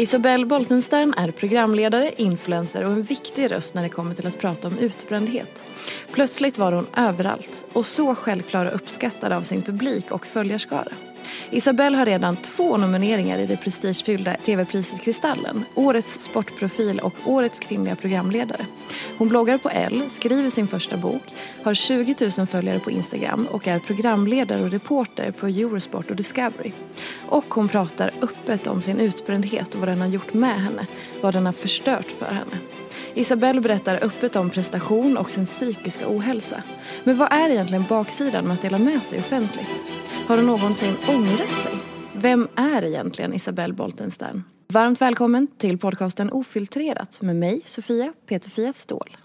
Isabelle Boltenstern är programledare, influencer och en viktig röst när det kommer till att prata om utbrändhet. Plötsligt var hon överallt och så självklar och uppskattad av sin publik och följarskara. Isabelle har redan två nomineringar i det prestigefyllda tv-priset Kristallen, Årets sportprofil och Årets kvinnliga programledare. Hon bloggar på L, skriver sin första bok, har 20 000 följare på Instagram och är programledare och reporter på Eurosport och Discovery. Och hon pratar öppet om sin utbrändhet och vad den har gjort med henne, vad den har förstört för henne. Isabelle berättar öppet om prestation och sin psykiska ohälsa. Men vad är egentligen baksidan med att dela med sig offentligt? Har hon någonsin ångrat sig? Vem är egentligen Isabelle Boltenstern? Varmt välkommen till podcasten Ofiltrerat med mig, Sofia Peterfia Ståhl.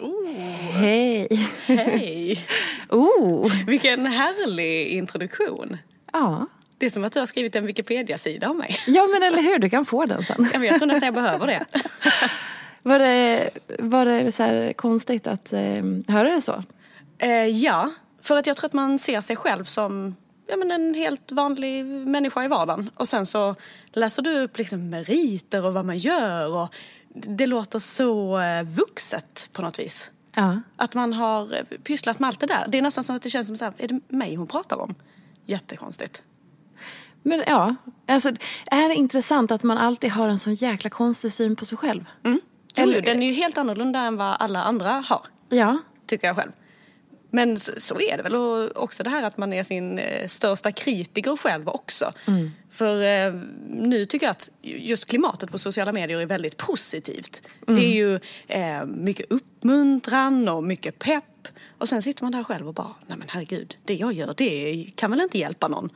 Oh, Hej! hej! Oh! Vilken härlig introduktion. Ja. Det är som att du har skrivit en Wikipedia-sida om mig. ja, men eller hur? Du kan få den sen. Ja, men jag tror nästan jag behöver det. Var det, var det så konstigt att eh, höra det så? Eh, ja, för att jag tror att man ser sig själv som ja, men en helt vanlig människa i vardagen. Och sen så läser du upp liksom meriter och vad man gör. Och det låter så eh, vuxet på något vis. Ja. Att man har eh, pysslat med allt det där. Det är nästan som att det känns som så här, är det mig hon pratar om? Jättekonstigt. Men ja, alltså är det intressant att man alltid har en sån jäkla konstig syn på sig själv? Jo, Eller- den är ju helt annorlunda än vad alla andra har. Ja. tycker jag själv. Men så, så är det väl och också det här att man är sin eh, största kritiker själv också. För eh, nu tycker jag att just klimatet på sociala medier är väldigt positivt. Det är ju eh, mycket uppmuntran och mycket pepp. Och sen sitter man där själv och bara, nej men herregud, det jag gör det kan väl inte hjälpa någon.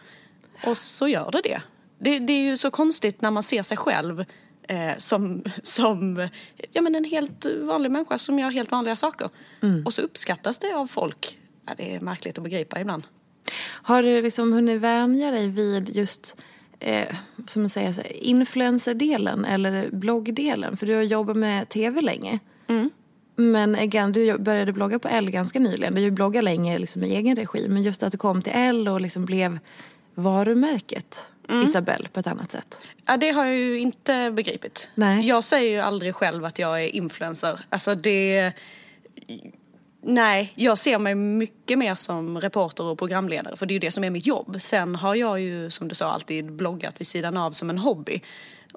Och så gör det det. Det, det är ju så konstigt när man ser sig själv eh, som, som ja, men en helt vanlig människa som gör helt vanliga saker. Och så uppskattas det av folk. Ja, det är märkligt att begripa ibland. Har du liksom hunnit vänja dig vid just eh, som man säger, influencerdelen eller bloggdelen? För du har jobbat med tv länge. Men again, du började blogga på L ganska nyligen. Du har ju bloggat länge liksom, i egen regi. Men just att du kom till L och liksom blev varumärket Isabelle på ett annat sätt. Ja, det har jag ju inte begripit. Nej. Jag säger ju aldrig själv att jag är influencer. Alltså det... Nej, jag ser mig mycket mer som reporter och programledare för det är ju det som är mitt jobb. Sen har jag ju som du sa alltid bloggat vid sidan av som en hobby.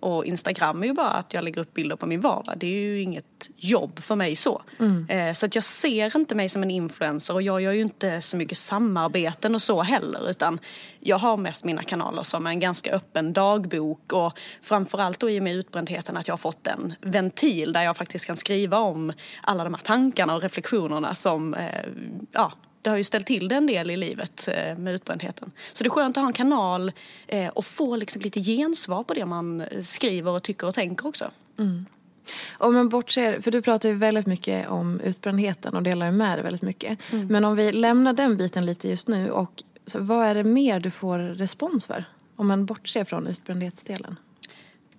Och Instagram är ju bara att jag lägger upp bilder på min vardag. Det är ju inget jobb för mig så. Eh, så att jag ser inte mig som en influencer och jag gör ju inte så mycket samarbeten och så heller. Utan jag har mest mina kanaler som en ganska öppen dagbok och framförallt då i och med utbrändheten att jag har fått en ventil där jag faktiskt kan skriva om alla de här tankarna och reflektionerna som eh, ja, det har ju ställt till det en del i livet eh, med utbrändheten. Så det är skönt att ha en kanal eh, och få liksom lite gensvar på det man skriver och tycker och tänker också. Om man bortser, för du pratar ju väldigt mycket om utbrändheten och delar med dig väldigt mycket. Men om vi lämnar den biten lite just nu och vad är det mer du får respons för? Om man bortser från utbrändhetsdelen.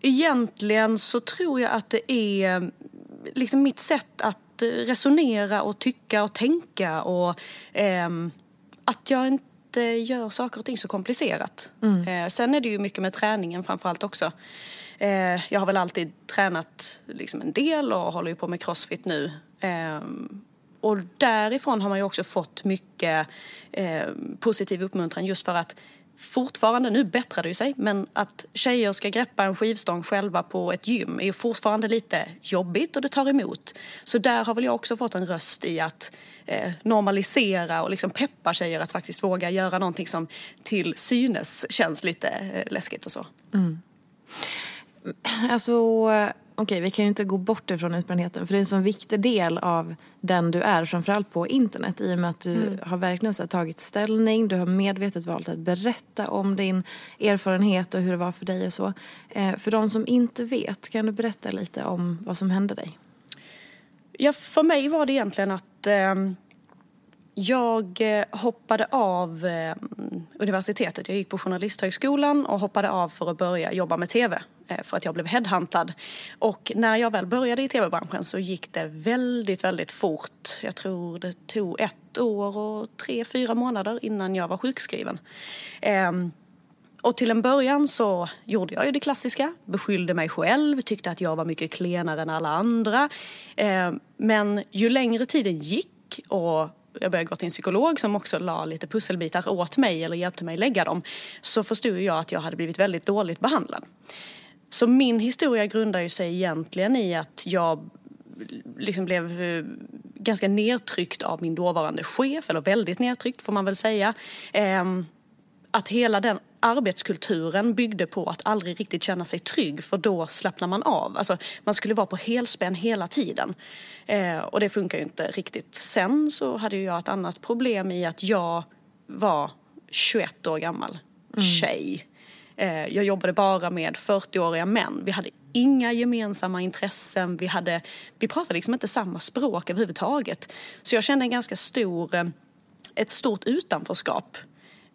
Egentligen så tror jag att det är liksom mitt sätt att resonera och tycka och tänka och eh, att jag inte gör saker och ting så komplicerat. Mm. Eh, sen är det ju mycket med träningen framförallt också. Eh, jag har väl alltid tränat liksom en del och håller ju på med crossfit nu. Eh, och därifrån har man ju också fått mycket eh, positiv uppmuntran just för att fortfarande, nu bättrar det ju sig, men att tjejer ska greppa en skivstång själva på ett gym är fortfarande lite jobbigt och det tar emot. Så där har väl jag också fått en röst i att eh, normalisera och liksom peppa tjejer att faktiskt våga göra någonting som till synes känns lite eh, läskigt och så. Mm. Alltså, okej, vi kan ju inte gå bort ifrån utbrändheten för det är en så viktig del av den du är, framförallt på internet i och med att du mm. har verkligen så tagit ställning, du har medvetet valt att berätta om din erfarenhet och hur det var för dig och så. Eh, för de som inte vet, kan du berätta lite om vad som hände dig? Ja, för mig var det egentligen att eh, jag hoppade av eh, universitetet. Jag gick på Journalisthögskolan och hoppade av för att börja jobba med tv Eh, för att jag blev headhuntad. Och när jag väl började i tv-branschen så gick det väldigt, väldigt fort. Jag tror det tog ett år och tre, fyra månader innan jag var sjukskriven. Ehm, och till en början så gjorde jag ju det klassiska, beskyllde mig själv, tyckte att jag var mycket klenare än alla andra. Ehm, men ju längre tiden gick och jag började gå till en psykolog som också la lite pusselbitar åt mig eller hjälpte mig lägga dem så förstod jag att jag hade blivit väldigt dåligt behandlad. Så min historia grundar ju sig egentligen i att jag liksom blev eh, ganska nedtryckt av min dåvarande chef, eller väldigt nedtryckt får man väl säga. Ehm, att hela den arbetskulturen byggde på att aldrig riktigt känna sig trygg för då slappnar man av. Alltså, man skulle vara på helspänn hela tiden. Eh, och det funkar ju inte riktigt. Sen så hade jag ett annat problem i att jag var 21 år gammal mm. tjej. Eh, Eh, jag jobbade bara med 40-åriga män. Vi hade inga gemensamma intressen. Vi, hade, vi pratade liksom inte samma språk överhuvudtaget. Så jag kände en ganska stor, eh, ett stort utanförskap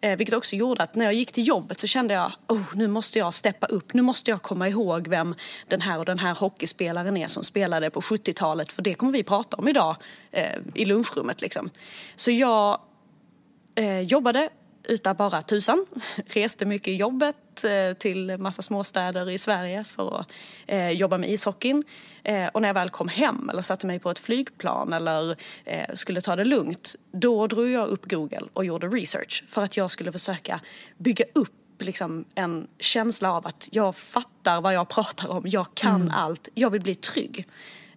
Eh, vilket också gjorde att när jag gick till jobbet så kände jag oh, nu måste jag steppa upp. Nu måste jag komma ihåg vem den här och den här hockeyspelaren är som spelade på 70-talet. För det kommer vi prata om idag eh, i lunchrummet. Liksom. Så jag eh, jobbade utav bara tusan. Reste mycket i jobbet eh, till massa småstäder i Sverige för att eh, jobba med ishockeyn. Eh, och när jag väl kom hem eller satte mig på ett flygplan eller eh, skulle ta det lugnt, då drog jag upp Google och gjorde research för att jag skulle försöka bygga upp liksom en känsla av att jag fattar vad jag pratar om, jag kan mm. allt, jag vill bli trygg.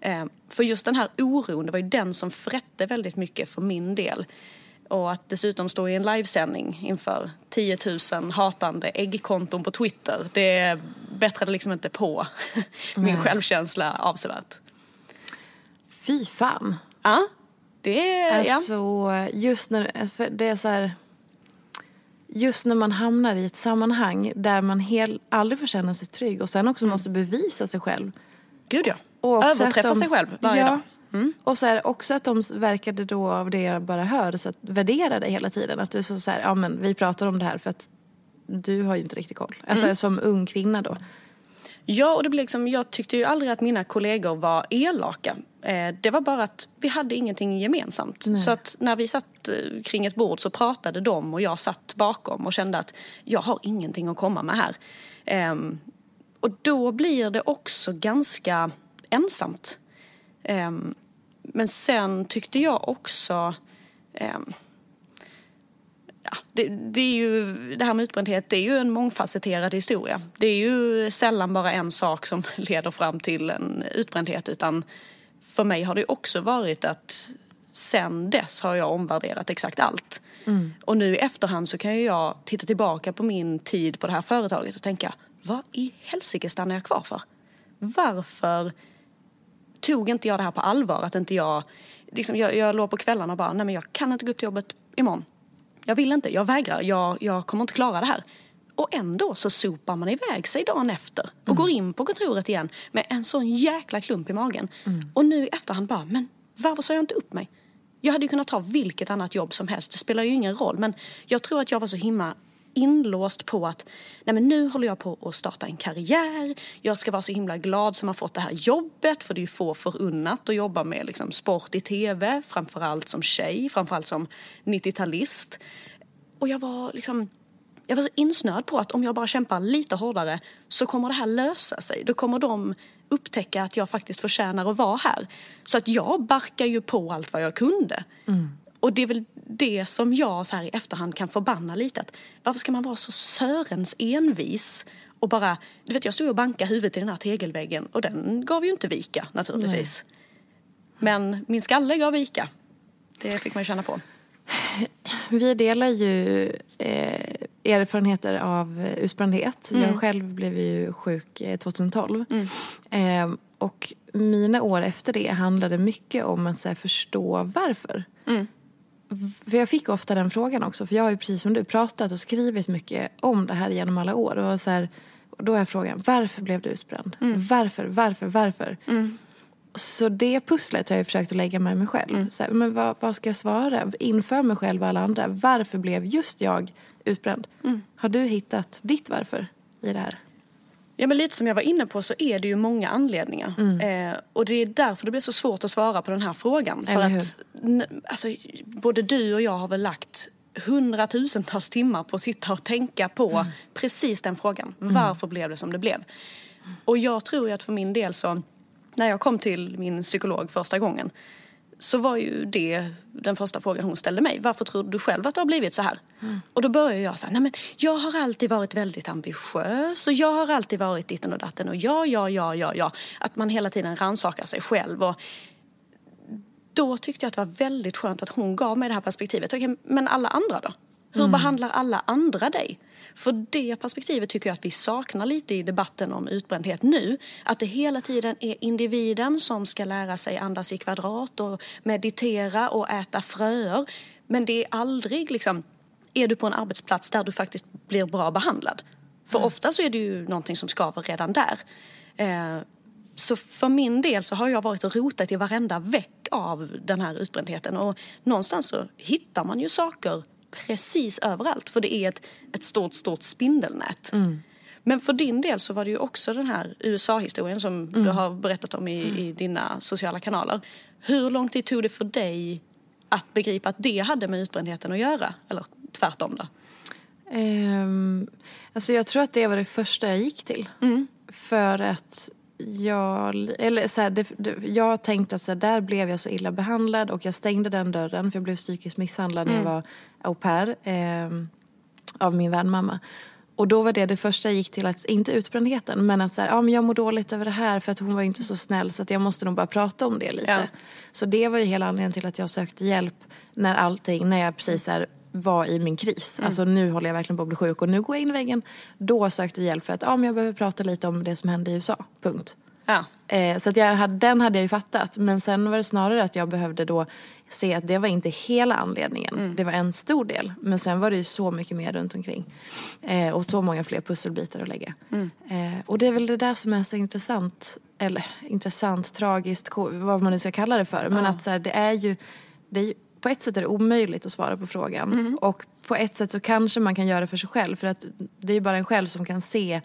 Eh, för just den här oron, det var ju den som frätte väldigt mycket för min del. Och att dessutom stå i en livesändning inför 10 000 hatande äggkonton på Twitter, det bättrade liksom inte på min självkänsla avsevärt. Fy fan. Ja, det är... Alltså, ja. just när det är så här, Just när man hamnar i ett sammanhang där man hel, aldrig får känna sig trygg och sen också mm. måste bevisa sig själv. Gud ja. Och Överträffa sig själv varje ja, dag. Mm. Och så här, också att de verkade då av det jag bara hör så att värdera dig hela tiden. Att du så, så här, ja men vi pratar om det här för att du har ju inte riktigt koll. Alltså mm. som ung kvinna då. Ja, och det blev liksom, jag tyckte ju aldrig att mina kollegor var elaka. Eh, det var bara att vi hade ingenting gemensamt. Nej. Så att när vi satt eh, kring ett bord så pratade de och jag satt bakom och kände att jag har ingenting att komma med här. Eh, och då blir det också ganska ensamt. Um, men sen tyckte jag också... Um, ja, det, det, är ju, det här med utbrändhet det är ju en mångfacetterad historia. Det är ju sällan bara en sak som leder fram till en utbrändhet utan för mig har det också varit att sen dess har jag omvärderat exakt allt. Mm. Och nu i efterhand så kan jag titta tillbaka på min tid på det här företaget och tänka vad i helsike stannar jag kvar för? Varför tog inte jag det här på allvar. Att inte jag, liksom, jag, jag låg på kvällarna och bara, nej men jag kan inte gå upp till jobbet imorgon. Jag vill inte, jag vägrar, jag, jag kommer inte klara det här. Och ändå så sopar man iväg sig dagen efter och mm. går in på kontoret igen med en sån jäkla klump i magen. Mm. Och nu i efterhand bara, men varför sa jag inte upp mig? Jag hade ju kunnat ta vilket annat jobb som helst, det spelar ju ingen roll. Men jag tror att jag var så himla inlåst på att nej men nu håller jag på att starta en karriär. Jag ska vara så himla glad som har fått det här jobbet för det är ju få förunnat att jobba med liksom, sport i tv. Framförallt som tjej, framförallt som 90-talist. Och jag var liksom jag var så insnöad på att om jag bara kämpar lite hårdare så kommer det här lösa sig. Då kommer de upptäcka att jag faktiskt förtjänar att vara här. Så att jag barkar ju på allt vad jag kunde. Mm. Och det är väl det som jag så här i efterhand kan förbanna lite. Att varför ska man vara så sörens envis och bara, du vet jag stod och bankade huvudet i den här tegelväggen och den gav ju inte vika naturligtvis. Nej. Men min skalle gav vika. Det fick man ju känna på. Vi delar ju eh, erfarenheter av utbrändhet. Mm. Jag själv blev ju sjuk 2012. Eh, mm. Eh, och mina år efter det handlade mycket om att här, förstå varför. Mm. För jag fick ofta den frågan också. För jag har ju precis som du pratat och skrivit mycket om det här genom alla år. Och så här, då är frågan, varför blev du utbränd? Mm. Varför, varför, varför? Mm. Så det pusslet har jag försökt att lägga med mig själv. Mm. Så här, men vad, vad, ska jag svara inför mig själv och alla andra? Varför blev just jag utbränd? Mm. Har du hittat ditt varför i det här? Ja men lite som jag var inne på så är det ju många anledningar. Mm. Eh, och det är därför det blir så svårt att svara på den här frågan. För att alltså, både du och jag har väl lagt hundratusentals timmar på att sitta och tänka på mm. precis den frågan. Mm. Varför blev det som det blev? Och jag tror ju att för min del så, när jag kom till min psykolog första gången så var ju det den första frågan hon ställde mig. Varför tror du själv att det har blivit så här? Mm. Och då började jag här, nej men jag har alltid varit väldigt ambitiös och jag har alltid varit ditten och datten och ja, ja, ja, ja, ja. Att man hela tiden rannsakar sig själv. Och då tyckte jag att det var väldigt skönt att hon gav mig det här perspektivet. Okej, men alla andra då? Hur mm. behandlar alla andra dig? För det perspektivet tycker jag att vi saknar lite i debatten om utbrändhet nu. Att det hela tiden är individen som ska lära sig andas i kvadrat och meditera och äta fröer. Men det är aldrig liksom, är du på en arbetsplats där du faktiskt blir bra behandlad? För mm. ofta så är det ju någonting som skaver redan där. Eh, så för min del så har jag varit och rotat i varenda veck av den här utbrändheten och någonstans så hittar man ju saker precis överallt för det är ett, ett stort, stort spindelnät. Mm. Men för din del så var det ju också den här USA-historien som mm. du har berättat om i, i, dina sociala kanaler. Hur lång tid tog det för dig att begripa att det hade med utbrändheten att göra? Eller tvärtom då? Um, alltså jag tror att det var det första jag gick till. Mm. För att jag, eller så här, det, det, jag tänkte att så här, där blev jag så illa behandlad och jag stängde den dörren för jag blev psykiskt misshandlad mm. när jag mm. var au pair eh, av min värdmamma. Och då var det det första jag gick till, att, inte utbrändheten men att så här, ja, men jag mår dåligt över det här för att hon var inte så snäll så att jag måste nog bara prata om det lite. Ja. Så det var ju hela anledningen till att jag sökte hjälp när allting, när jag precis här, var i min kris. Mm. Alltså nu håller jag verkligen på att bli sjuk och nu går jag in i väggen. Då sökte jag hjälp för att ja, men jag behöver prata lite om det som hände i USA. Punkt. Ja. Eh, så att jag hade, den hade jag ju fattat. Men sen var det snarare att jag behövde då se att det var inte hela anledningen. Mm. Det var en stor del. Men sen var det ju så mycket mer runt omkring. Eh, och så många fler pusselbitar att lägga. Mm. Eh, och det är väl det där som är så intressant. Eller intressant, tragiskt, vad man nu ska kalla det för. Men att så här, det är ju det är på ett sätt är det omöjligt att svara på frågan. Mm. Och på ett sätt så kanske man kan göra det för sig själv. För att det är ju bara en själv som kan se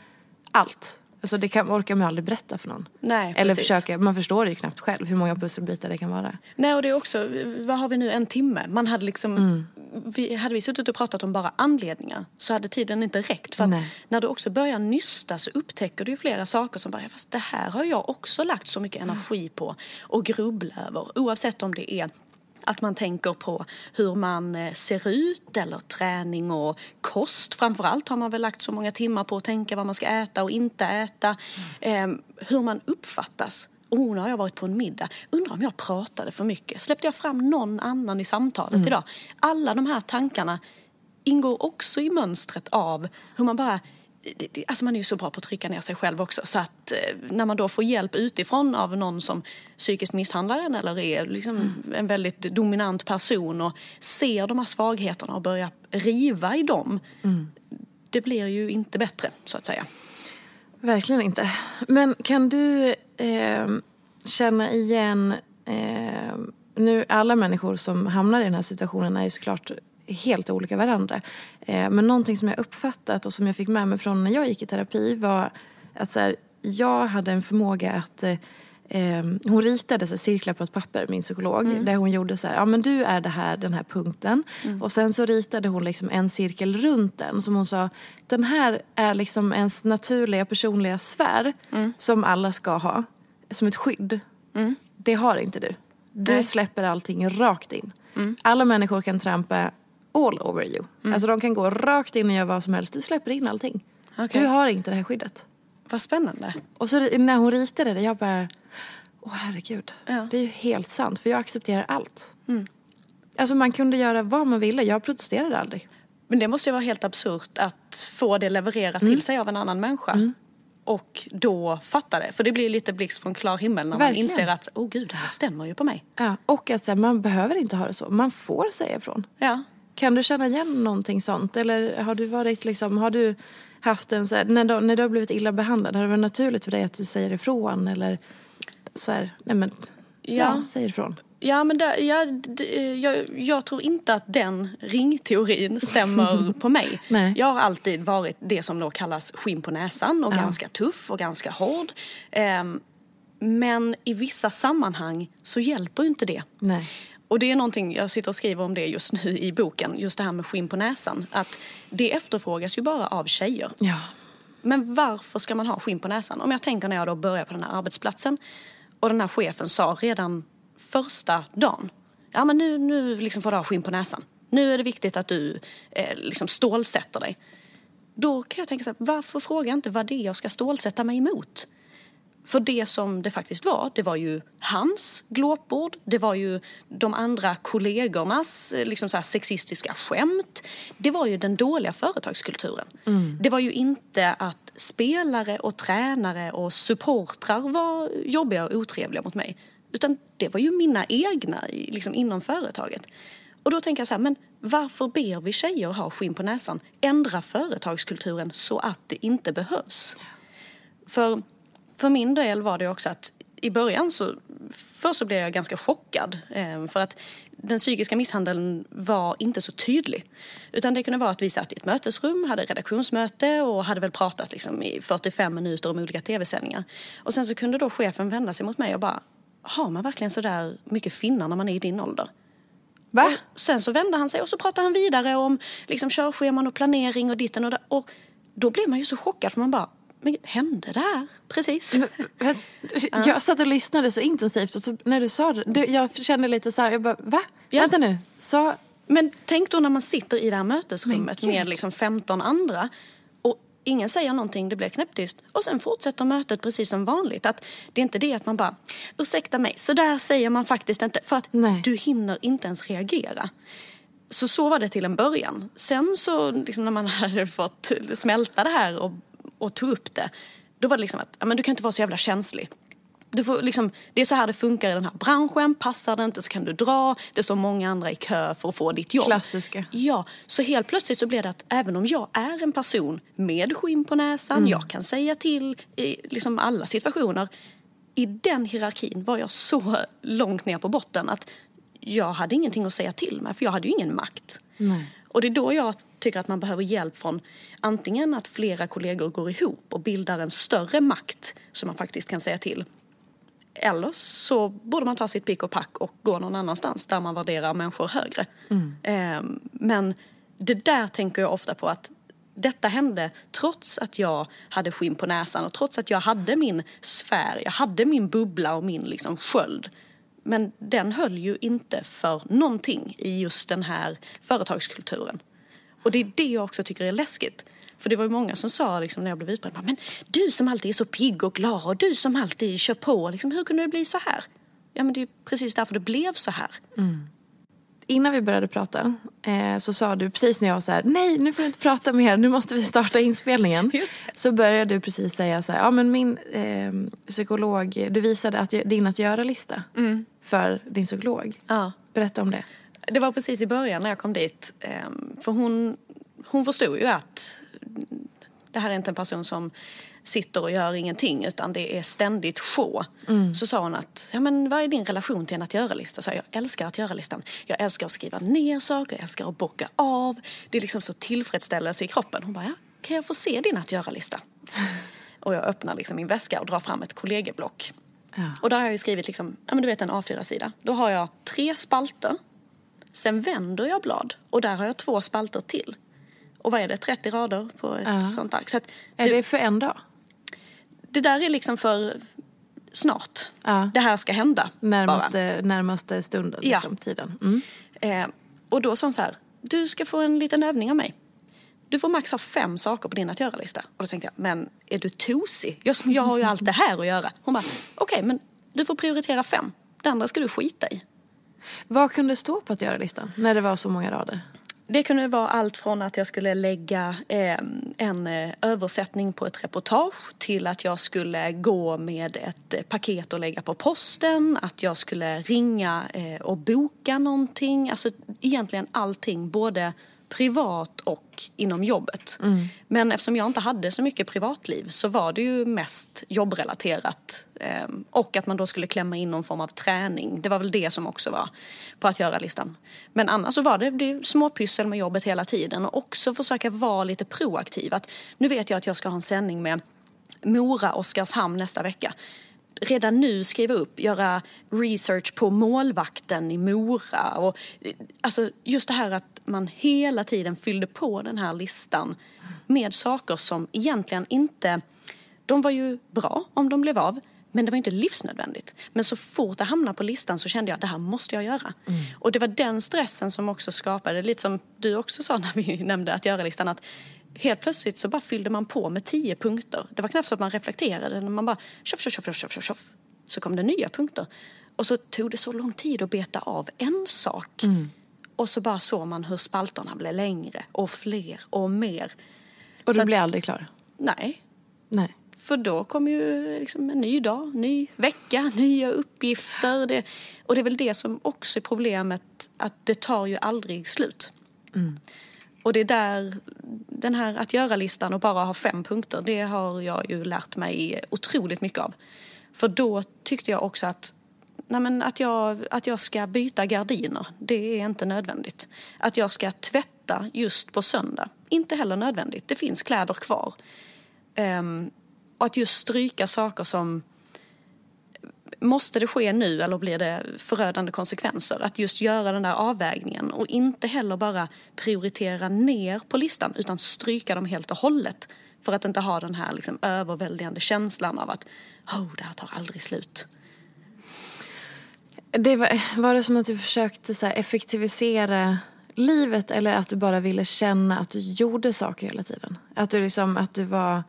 allt. Alltså det kan, orkar man aldrig berätta för någon. Nej, Eller försöka, man förstår det ju knappt själv hur många pusselbitar det kan vara. Nej och det är också, vad har vi nu, en timme? Man hade liksom, mm. vi, hade vi suttit och pratat om bara anledningar så hade tiden inte räckt. För när du också börjar nysta så upptäcker du ju flera saker som bara, fast det här har jag också lagt så mycket energi på och grubbla över. Oavsett om det är att man tänker på hur man eh, ser ut eller träning och kost. Framförallt har man väl lagt så många timmar på att tänka vad man ska äta och inte äta. Mm. hur man uppfattas. Oh, nu har jag varit på en middag. Undrar om jag pratade för mycket. Släppte jag fram någon annan i samtalet mm. idag? Alla de här tankarna ingår också i mönstret av hur man bara alltså man är ju så bra på att trycka ner sig själv också. Så att eh, när man då får hjälp utifrån av någon som psykiskt misshandlar en eller är liksom mm. en väldigt dominant person och ser de här svagheterna och börjar riva i dem. Mm. Det blir ju inte bättre så att säga. Verkligen inte. Men kan du eh, känna igen eh, nu alla människor som hamnar i den här situationen är ju såklart helt olika varandra. Eh, men någonting som jag uppfattat och som jag fick med mig från när jag gick i terapi var att så här, jag hade en förmåga att eh, eh, hon ritade så cirklar på ett papper, min psykolog, mm. där hon gjorde så här, ja men du är det här, den här punkten. Mm. Och sen så ritade hon liksom en cirkel runt den som hon sa, den här är liksom ens naturliga personliga sfär mm. som alla ska ha, som ett skydd. Mm. Det har inte du. Du Nej. släpper allting rakt in. Mm. Alla människor kan trampa all over you. Mm. Alltså de kan gå rakt in och göra vad som helst. Du släpper in allting. Okay. Du har inte det här skyddet. Vad spännande. Och så när hon ritade det, jag bara, åh herregud. Ja. Det är ju helt sant, för jag accepterar allt. Mm. Alltså man kunde göra vad man ville, jag protesterade aldrig. Men det måste ju vara helt absurt att få det levererat mm. till sig av en annan människa. Mm. Och då fatta det. För det blir lite blixt från klar himmel när Verkligen. man inser att, åh oh, gud, det här stämmer ju på mig. Ja, och att här, man behöver inte ha det så. Man får säga ifrån. Ja. Kan du känna igen någonting sånt? Eller har du varit liksom, har du haft en så här, när, du, när du har blivit illa behandlad, har det varit naturligt för dig att du säger ifrån eller så här, nej men, så, ja. säger ifrån? Ja, men det, ja, det, jag, jag, tror inte att den ringteorin stämmer på mig. Nej. Jag har alltid varit det som då kallas skinn på näsan och ja. ganska tuff och ganska hård. Um, men i vissa sammanhang så hjälper inte det. Nej. Och det är någonting, jag sitter och skriver om det just nu i boken, just det här med skinn på näsan. Att det efterfrågas ju bara av tjejer. Ja. Men varför ska man ha skinn på näsan? Om jag tänker när jag då börjar på den här arbetsplatsen och den här chefen sa redan första dagen, ja men nu, nu liksom får du ha skinn på näsan. Nu är det viktigt att du eh, liksom stålsätter dig. Då kan jag tänka så här, varför frågar jag inte vad det är jag ska stålsätta mig emot? För det som det faktiskt var, det var ju hans glåpord, det var ju de andra kollegornas eh, liksom så sexistiska skämt. Det var ju den dåliga företagskulturen. Mm. Det var ju inte att spelare och tränare och supportrar var jobbiga och otrevliga mot mig. Utan det var ju mina egna liksom, inom företaget. Och då tänker jag så här, men varför ber vi tjejer ha skinn på näsan? Ändra företagskulturen så att det inte behövs. För för min del var det också att i början så, först så blev jag ganska chockad eh, för att den psykiska misshandeln var inte så tydlig. Utan det kunde vara att vi satt i ett mötesrum, hade redaktionsmöte och hade väl pratat liksom i 45 minuter om olika tv-sändningar. Och sen så kunde då chefen vända sig mot mig och bara, har man verkligen så där mycket finnar när man är i din ålder? Va? Och sen så vände han sig och så pratade han vidare om liksom, körscheman och planering och ditten och där. Och då blev man ju så chockad för man bara, men hände det här precis? jag satt och lyssnade så intensivt och så när du sa det, jag kände lite så här, jag bara va? Ja. Vänta nu. Så... Men tänk då när man sitter i det här mötesrummet med liksom 15 andra och ingen säger någonting, det blir knäpptyst och sen fortsätter mötet precis som vanligt. Att det är inte det att man bara, ursäkta mig, så där säger man faktiskt inte. För att Nej. du hinner inte ens reagera. Så så var det till en början. Sen så liksom när man hade fått smälta det här och och tog upp det, då var det liksom att men du kan inte vara så jävla känslig. Du får liksom, det är så här det funkar i den här branschen. Passar det inte så kan du dra. Det står många andra i kö för att få ditt jobb. Klassiska. Ja, så helt plötsligt så blir det att även om jag är en person med skinn på näsan, mm. jag kan säga till i liksom alla situationer. I den hierarkin var jag så långt ner på botten att jag hade ingenting att säga till med för jag hade ju ingen makt. Nej. Och det är då jag tycker att man behöver hjälp från antingen att flera kollegor går ihop och bildar en större makt som man faktiskt kan säga till. Eller så borde man ta sitt pick och pack och gå någon annanstans där man värderar människor högre. Mm. Eh, men det där tänker jag ofta på att detta hände trots att jag hade skinn på näsan och trots att jag hade min sfär, jag hade min bubbla och min liksom sköld. Men den höll ju inte för någonting i just den här företagskulturen. Och det är det jag också tycker är läskigt. För det var ju många som sa liksom, när jag blev utbränd, men du som alltid är så pigg och glad och du som alltid kör på, liksom, hur kunde det bli så här? Ja men det är precis därför det blev så här. Mm. Innan vi började prata eh, så sa du precis när jag var så här, nej nu får du inte prata mer, nu måste vi starta inspelningen. Så började du precis säga så här, ja men min eh, psykolog, du visade att, din att göra-lista mm. för din psykolog. Ja. Berätta om det. Det var precis i början när jag kom dit. Ehm, för hon, hon förstod ju att det här är inte en person som sitter och gör ingenting utan det är ständigt show. Så sa hon att, ja men vad är din relation till en att göra-lista? Så jag, jag älskar att göra-listan. Jag älskar att skriva ner saker, jag älskar att bocka av. Det är liksom så tillfredsställelse i kroppen. Hon bara, ja, kan jag få se din att göra-lista? och jag öppnar liksom min väska och drar fram ett kollegieblock. Ja. Och där har jag skrivit liksom, ja men du vet en A4-sida. Då har jag tre spalter. Sen vänder jag blad och där har jag två spalter till. Och vad är det, 30 rader på ett Ja. sånt ark. Så att Är det, det för en dag? det där är liksom för snart. Ja. Det här ska hända. bara. Närmaste, närmaste stunden, Ja. liksom, tiden. Mm. Eh, och då sa hon så här, du ska få en liten övning av mig. Du får max ha fem saker på din att göra-lista. Och då tänkte jag, men är du tosig? Jag, jag har ju allt det här att göra. Hon bara, okej men du får prioritera fem. Det andra ska du skita i. Vad kunde stå på att göra-listan när det var så många rader? Det kunde vara allt från att jag skulle lägga ehm, eh, en översättning på ett reportage till att jag skulle gå med ett eh, paket och lägga på posten, att jag skulle ringa eh, och boka någonting. Alltså egentligen allting, både privat och inom jobbet. Men eftersom jag inte hade så mycket privatliv så var det ju mest jobbrelaterat. Eh, och att man då skulle klämma in någon form av träning. Det var väl det som också var på att göra-listan. Men annars så var det, det småpyssel med jobbet hela tiden och också försöka vara lite proaktiv. Att nu vet jag att jag ska ha en sändning med Mora, Oskarshamn nästa vecka. Redan nu skriva upp, göra research på målvakten i Mora. Och, alltså just det här att man hela tiden fyllde på den här listan med saker som egentligen inte... De var ju bra om de blev av, men det var inte livsnödvändigt. Men så fort det hamnade på listan så kände jag att det här måste jag göra. Och det var den stressen som också skapade, lite som du också sa när vi nämnde att göra-listan, att helt plötsligt så bara fyllde man på med tio punkter. Det var knappt så att man reflekterade, man bara tjoff, tjoff, tjoff, tjoff, tjoff. Så kom det nya punkter. Och så tog det så lång tid att beta av en sak. Och så bara såg man hur spalterna blev längre och fler och mer. Och Så du blev aldrig klar? Nej, Nej. för då kom ju liksom en ny dag, ny vecka, nya uppgifter. Det, och det är väl det som också är problemet, att det tar ju aldrig slut. Och det är där den här att göra-listan och bara ha fem punkter, det har jag ju lärt mig otroligt mycket av. För då tyckte jag också att Nej, men att, jag, att jag ska byta gardiner, det är inte nödvändigt. Att jag ska tvätta just på söndag, inte heller nödvändigt. Det finns kläder kvar. Um, och att just stryka saker som Måste det ske nu eller blir det förödande konsekvenser? Att just göra den där avvägningen och inte heller bara prioritera ner på listan utan stryka dem helt och hållet. För att inte ha den här liksom överväldigande känslan av att oh, det här tar aldrig slut. Det var, var det som att du försökte så effektivisera livet eller att du bara ville känna att du gjorde saker hela tiden? Att du, liksom, att du var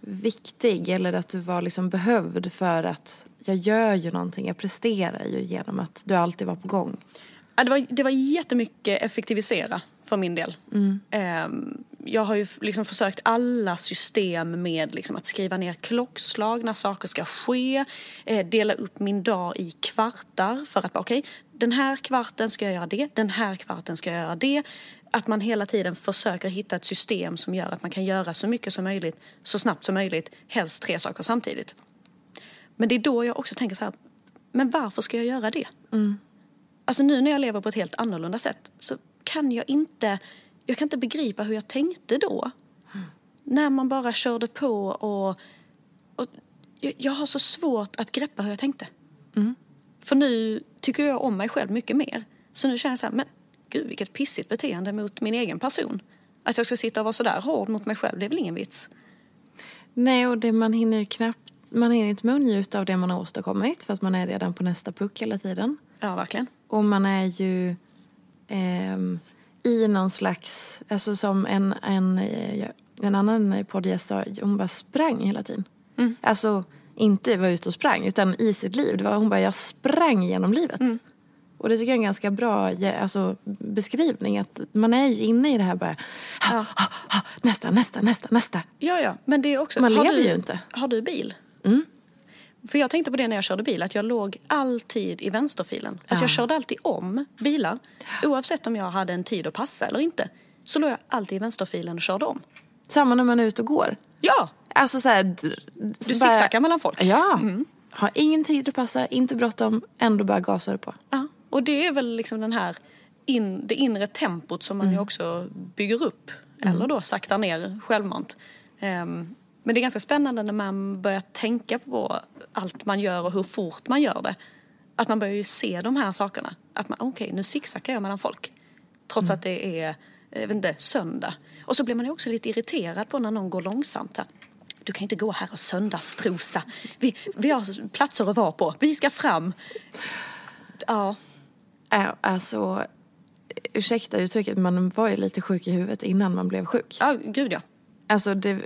viktig eller att du var liksom behövd för att jag gör ju någonting, jag presterar ju genom att du alltid var på gång. Ja, det, var, det var jättemycket effektivisera för min del. Ehm, jag har ju liksom försökt alla system med liksom att skriva ner klockslag när saker ska ske. Eh, dela upp min dag i kvartar för att okej, den här kvarten ska jag göra det, den här kvarten ska jag göra det. Att man hela tiden försöker hitta ett system som gör att man kan göra så mycket som möjligt, så snabbt som möjligt, helst tre saker samtidigt. Men det är då jag också tänker så här, men varför ska jag göra det? Alltså nu när jag lever på ett helt annorlunda sätt så kan jag inte, jag kan inte begripa hur jag tänkte då. När man bara körde på och, och jag, jag har så svårt att greppa hur jag tänkte. För nu tycker jag om mig själv mycket mer. Så nu känner jag så här, men gud vilket pissigt beteende mot min egen person. Att jag ska sitta och vara så där hård mot mig själv, det är väl ingen vits? Nej, och det, man hinner ju knappt, man hinner inte mungjuta av det man har åstadkommit för att man är redan på nästa puck hela tiden. Ja, verkligen. Och man är ju ehm, i någon slags, alltså som en, en, eh, en annan poddgäst sa, hon bara sprang hela tiden. Alltså inte var ute och sprang utan i sitt liv. Det var, hon bara, jag sprang genom livet. Och det tycker jag är en ganska bra ja, alltså, beskrivning. Att man är ju inne i det här bara, ha, ha, ha, nästa, nästa, nästa, nästa. Ja, ja, men det är också... Man har lever du, ju inte. Har du bil? För jag tänkte på det när jag körde bil, att jag låg alltid i vänsterfilen. Alltså jag körde alltid om bilar. Oavsett om jag hade en tid att passa eller inte. Så låg jag alltid i vänsterfilen och körde om. Samma när man är ute och går. Ja, Alltså så här, d- du så bara- zigzaggar mellan folk. Ja. Har ingen tid att passa, inte bråttom, ändå bara gasar på. Ja, och det är väl liksom den här in, det inre tempot som man Mm. ju också bygger upp. Eller då saktar ner självmant. Ehm, men det är ganska spännande när man börjar tänka på allt man gör och hur fort man gör det. Att man börjar ju se de här sakerna. Att man, okej nu zigzaggar jag mellan folk. Trots Mm. att det är, jag vet inte, söndag. Och så blir man ju också lite irriterad på när någon går långsamt här. Du kan inte gå här och söndagsstrosa. Vi, vi har platser att vara på. Vi ska fram. Ja. Alltså, ursäkta uttrycket, man var ju lite sjuk i huvudet innan man blev sjuk. Ja, gud ja. Alltså, det,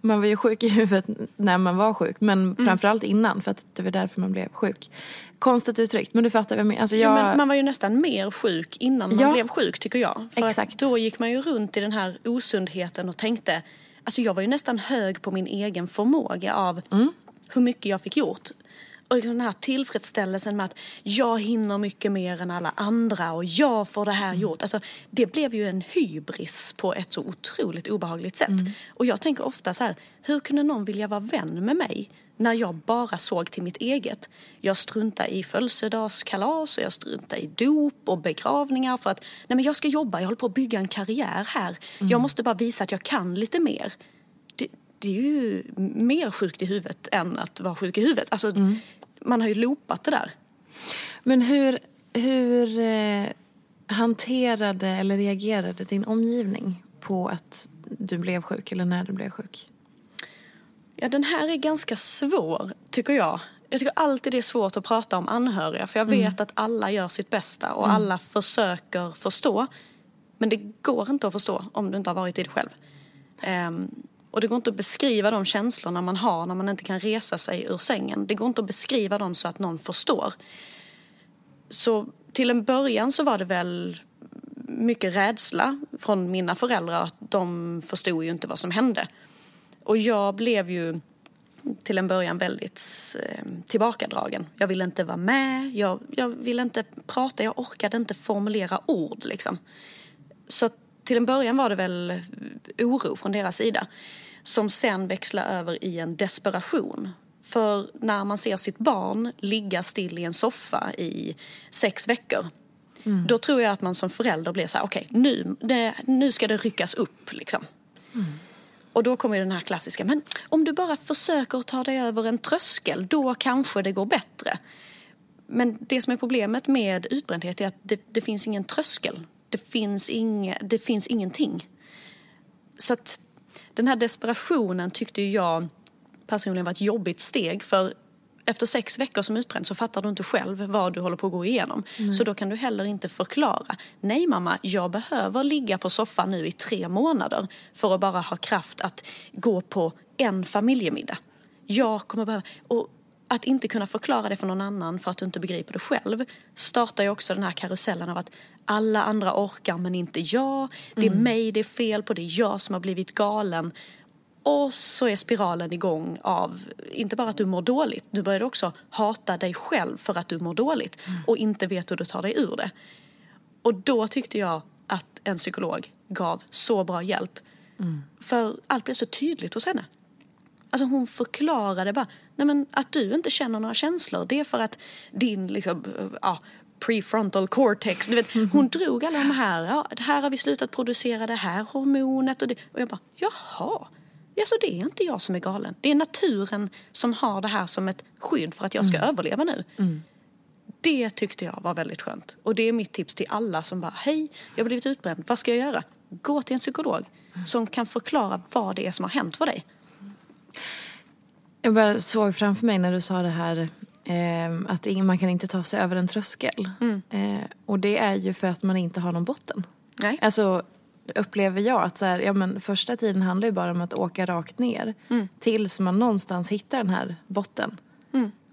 man var ju sjuk i huvudet när man var sjuk, men Mm. framförallt innan för att det var därför man blev sjuk. Konstigt uttryckt, men du fattar vad jag menar. Alltså, Ja, jag, men man var ju nästan mer sjuk innan man Ja. blev sjuk tycker jag. För Exakt. Då gick man ju runt i den här osundheten och tänkte, alltså jag var ju nästan hög på min egen förmåga av Mm. hur mycket jag fick gjort. Och liksom den här tillfredsställelsen med att jag hinner mycket mer än alla andra och jag får det här Mm. gjort. Alltså, det blev ju en hybris på ett så otroligt obehagligt sätt. Mm. Och jag tänker ofta så här, hur kunde någon vilja vara vän med mig när jag bara såg till mitt eget? Jag struntade i födelsedagskalas och jag struntade i dop och begravningar för att nej men jag ska jobba, jag håller på att bygga en karriär här. Jag måste bara visa att jag kan lite mer. Det, är ju mer sjukt i huvudet än att vara sjuk i huvudet. Alltså, Man har ju loopat det där. Men hur, hur eh, hanterade eller reagerade din omgivning på att du blev sjuk eller när du blev sjuk? Ja, den här är ganska svår, tycker jag. Jag tycker alltid det är svårt att prata om anhöriga för jag vet att alla gör sitt bästa och alla försöker förstå. Men det går inte att förstå om du inte har varit i det själv. Ehm, och det går inte att beskriva de känslorna man har när man inte kan resa sig ur sängen. Det går inte att beskriva dem så att någon förstår. Så till en början så var det väl mycket rädsla från mina föräldrar. Att de förstod ju inte vad som hände. Och jag blev ju till en början väldigt eh, tillbakadragen. Jag ville inte vara med, jag, jag ville inte prata, jag orkade inte formulera ord liksom. Så till en början var det väl oro från deras sida. Som sen växlar över i en desperation. För när man ser sitt barn ligga still i en soffa i sex veckor. Då tror jag att man som förälder blir så här, okej nu, det, nu ska det ryckas upp liksom. Och då kommer den här klassiska, men om du bara försöker ta dig över en tröskel, då kanske det går bättre. Men det som är problemet med utbrändhet är att det, det finns ingen tröskel. Det finns, inge, det finns ingenting. Så att den här desperationen tyckte jag personligen var ett jobbigt steg. För efter sex veckor som utbränd så fattar du inte själv vad du håller på att gå igenom. Så då kan du heller inte förklara. Nej mamma, jag behöver ligga på soffan nu i tre månader för att bara ha kraft att gå på en familjemiddag. Jag kommer behöva... Och att inte kunna förklara det för någon annan för att du inte begriper det själv startar ju också den här karusellen av att alla andra orkar men inte jag. Det är mig det är fel på, det är jag som har blivit galen. Och så är spiralen igång av, inte bara att du mår dåligt, nu börjar du också hata dig själv för att du mår dåligt och inte vet hur du tar dig ur det. Och då tyckte jag att en psykolog gav så bra hjälp. För allt blev så tydligt hos henne. Alltså hon förklarade bara, nej men att du inte känner några känslor det är för att din liksom, ja, prefrontal cortex, du vet, hon drog alla de här, ja, här har vi slutat producera det här hormonet och, det, och jag bara, jaha, alltså det är inte jag som är galen. Det är naturen som har det här som ett skydd för att jag ska överleva nu. Det tyckte jag var väldigt skönt. Och det är mitt tips till alla som bara, hej, jag har blivit utbränd, vad ska jag göra? Gå till en psykolog som kan förklara vad det är som har hänt för dig. Jag bara såg framför mig när du sa det här eh, att man kan inte ta sig över en tröskel. Eh, och det är ju för att man inte har någon botten. Nej. Alltså upplever jag att så här, ja, men första tiden handlar ju bara om att åka rakt ner tills man någonstans hittar den här botten.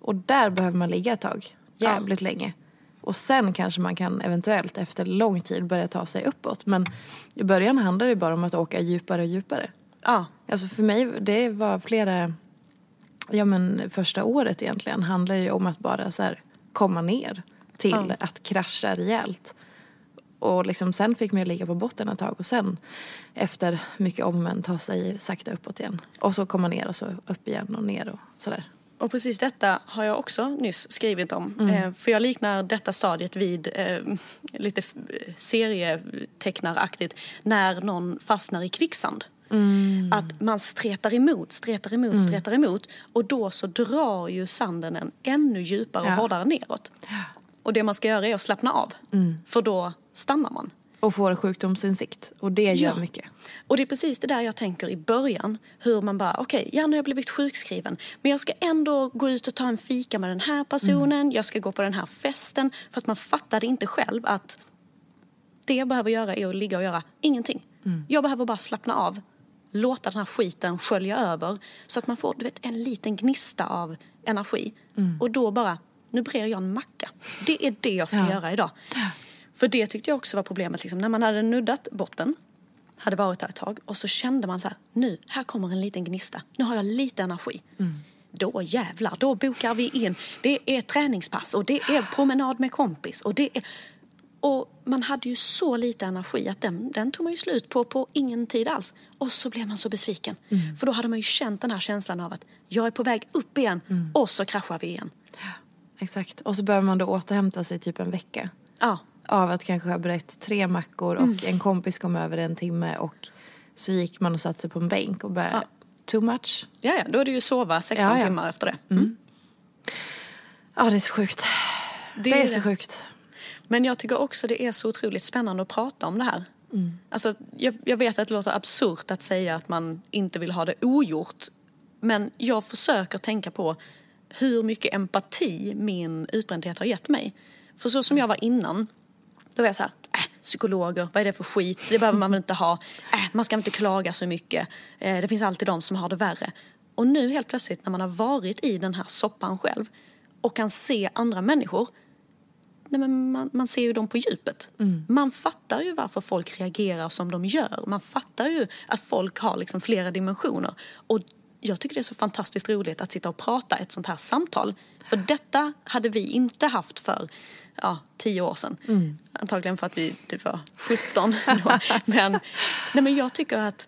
Och där behöver man ligga ett tag, jävligt länge. Och sen kanske man kan eventuellt efter lång tid börja ta sig uppåt. Men i början handlar det bara om att åka djupare och djupare. Ja, Alltså för mig, det var flera, ja men första året egentligen handlar ju om att bara så här komma ner till Ja. att krascha rejält. Och liksom sen fick man ju ligga på botten ett tag och sen efter mycket om men ta sig sakta uppåt igen. Och så komma ner och så upp igen och ner och sådär. Och precis detta har jag också nyss skrivit om. Mm. Eh, för jag liknar detta stadiet vid eh, lite serietecknaraktigt när någon fastnar i kvicksand. Mm. Att man stretar emot, stretar emot, mm. stretar emot och då så drar ju sanden en ännu djupare och ja. hårdare neråt. Och det man ska göra är att slappna av. Mm. För då stannar man. Och får sjukdomsinsikt. Och det gör ja. mycket. Och det är precis det där jag tänker i början. Hur man bara, okej, okay, ja nu har jag blivit sjukskriven. Men jag ska ändå gå ut och ta en fika med den här personen. Mm. Jag ska gå på den här festen. För att man fattade inte själv att det jag behöver göra är att ligga och göra ingenting. Mm. Jag behöver bara slappna av. Låta den här skiten skölja över. Så att man får du vet, en liten gnista av energi. Mm. Och då bara, nu brer jag en macka. Det är det jag ska ja. göra idag. För det tyckte jag också var problemet. Liksom, när man hade nuddat botten, hade varit där ett tag och så kände man så här, nu, här kommer en liten gnista. Nu har jag lite energi. Mm. Då jävlar, då bokar vi in. Det är träningspass och det är promenad med kompis och det är... Och man hade ju så lite energi att den, den tog man ju slut på på ingen tid alls. Och så blev man så besviken. Mm. För då hade man ju känt den här känslan av att jag är på väg upp igen mm. och så kraschar vi igen. Exakt. Och så behöver man då återhämta sig typ en vecka. Ja. Av att kanske ha berett tre mackor och mm. en kompis kom över en timme och så gick man och satte sig på en bänk och bara ja. too much. Ja, ja, då är det ju sova 16 ja, timmar efter det. Mm. Ja, det är så sjukt. Det, det är, är så sjukt. Men jag tycker också det är så otroligt spännande att prata om det här. Mm. Alltså, jag, jag vet att det låter absurt att säga att man inte vill ha det ogjort. Men jag försöker tänka på hur mycket empati min utbrändhet har gett mig. För så som jag var innan, då var jag så här, äh, psykologer, vad är det för skit? Det behöver man väl inte ha. Äh, man ska inte klaga så mycket. Eh, det finns alltid de som har det värre. Och nu helt plötsligt när man har varit i den här soppan själv och kan se andra människor. Nej, men man, man ser ju dem på djupet. Mm. Man fattar ju varför folk reagerar som de gör. Man fattar ju att folk har liksom flera dimensioner. Och jag tycker det är så fantastiskt roligt att sitta och prata ett sånt här samtal. För detta hade vi inte haft för ja, tio år sedan. Mm. Antagligen för att vi typ var 17 då. men, nej, men jag tycker att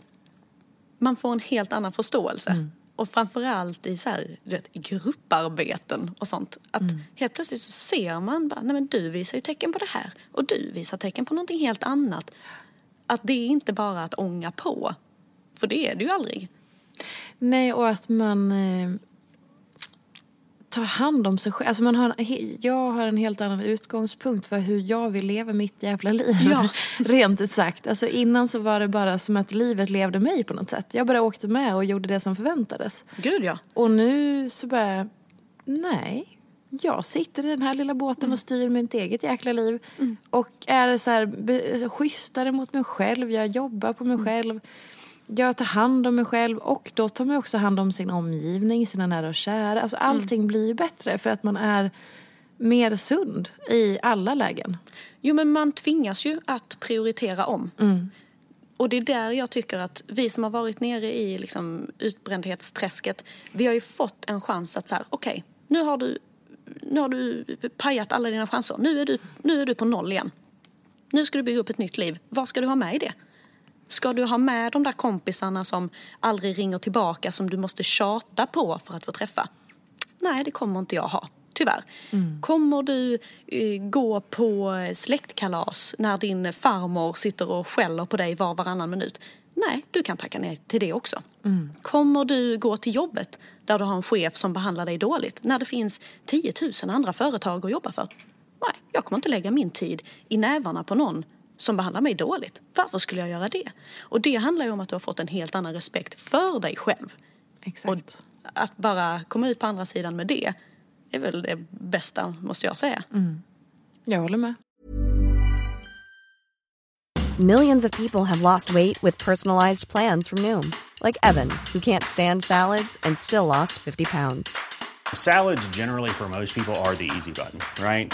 man får en helt annan förståelse. Mm. Och framförallt i så här, vet, grupparbeten och sånt. Att mm. helt plötsligt så ser man bara, nej men du visar ju tecken på det här. Och du visar tecken på någonting helt annat. Att det är inte bara att ånga på. För det är det ju aldrig. Nej, och att man eh, tar hand om sig själv. Alltså man har, jag har en helt annan utgångspunkt för hur jag vill leva mitt jävla liv. Ja. Rent ut sagt. Alltså innan så var det bara som att livet levde mig på något sätt. Jag bara åkte med och gjorde det som förväntades. Gud ja. Och nu så bara, nej. Jag sitter i den här lilla båten mm. och styr mitt eget jäkla liv. Mm. Och är så här schysstare mot mig själv. Jag jobbar på mig mm. själv jag tar hand om mig själv och då tar man också hand om sin omgivning, sina nära och kära. Alltså mm. allting mm. blir bättre för att man är mer sund i alla lägen. Jo men man tvingas ju att prioritera om. Mm. Och det är där jag tycker att vi som har varit nere i liksom utbrändhetsträsket, vi har ju fått en chans att så här, okej, okay, nu har du nu har du pajat alla dina chanser. Nu är, du, nu är du på noll igen. Nu ska du bygga upp ett nytt liv. Vad ska du ha med i det? Ska du ha med de där kompisarna som aldrig ringer tillbaka som du måste tjata på för att få träffa? Nej, det kommer inte jag ha. Tyvärr. Mm. Kommer du eh, gå på släktkalas när din farmor sitter och skäller på dig var och varannan minut? Nej, du kan tacka nej till det också. Mm. Kommer du gå till jobbet där du har en chef som behandlar dig dåligt när det finns 10 000 andra företag att jobba för? Nej, jag kommer inte lägga min tid i nävarna på någon som behandlar mig dåligt. Varför skulle jag göra det? Och det handlar ju om att du har fått en helt annan respekt för dig själv. Exakt. Och att bara komma ut på andra sidan med det är väl det bästa, måste jag säga. Mm. Jag håller med. Millions of people have lost weight with personalized plans from Noom. Like Evan, who can't stand salads and still lost 50 pounds. Salads generally for most people are the easy button, right?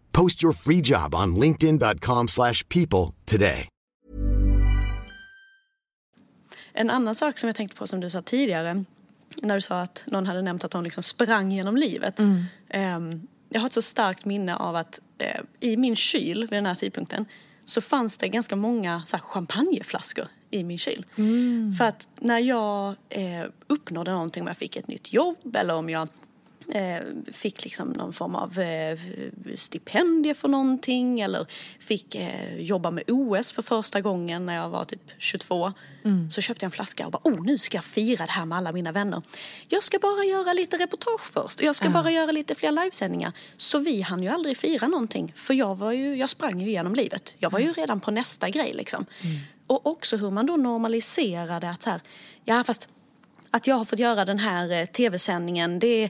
Post your free job on linkedin.com/people slash people today. En annan sak som jag tänkte på som du sa tidigare. När du sa att någon hade nämnt att de liksom sprang genom livet. Ehm, jag har ett så starkt minne av att eh, i min kyl vid den här tidpunkten så fanns det ganska många så här, champagneflaskor i min kyl. För att när jag eh, uppnådde någonting, om jag fick ett nytt jobb eller om jag fick liksom någon form av eh, stipendie för någonting eller fick eh, jobba med OS för första gången när jag var typ 22. Så köpte jag en flaska och bara, oh nu ska jag fira det här med alla mina vänner. Jag ska bara göra lite reportage först och jag ska bara göra lite fler livesändningar. Så vi hann ju aldrig fira någonting för jag, var ju, jag sprang ju genom livet. Jag var ju redan på nästa grej liksom. Och också hur man då normaliserade att så här, ja fast att jag har fått göra den här eh, tv-sändningen, det, äh,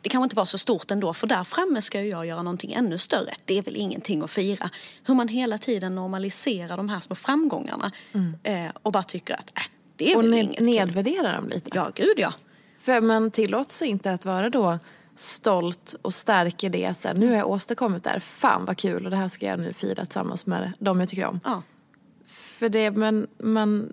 det kanske inte var så stort ändå för där framme ska jag göra någonting ännu större. Det är väl ingenting att fira. Hur man hela tiden normaliserar de här små framgångarna eh, och bara tycker att äh, det är Och väl ne- inget kul. nedvärderar dem lite. Ja, gud ja. För man tillåts inte att vara då stolt och stark i det. Så här, nu har jag åstadkommit det här. Fan vad kul och det här ska jag nu fira tillsammans med de jag tycker om. ja. För det, men man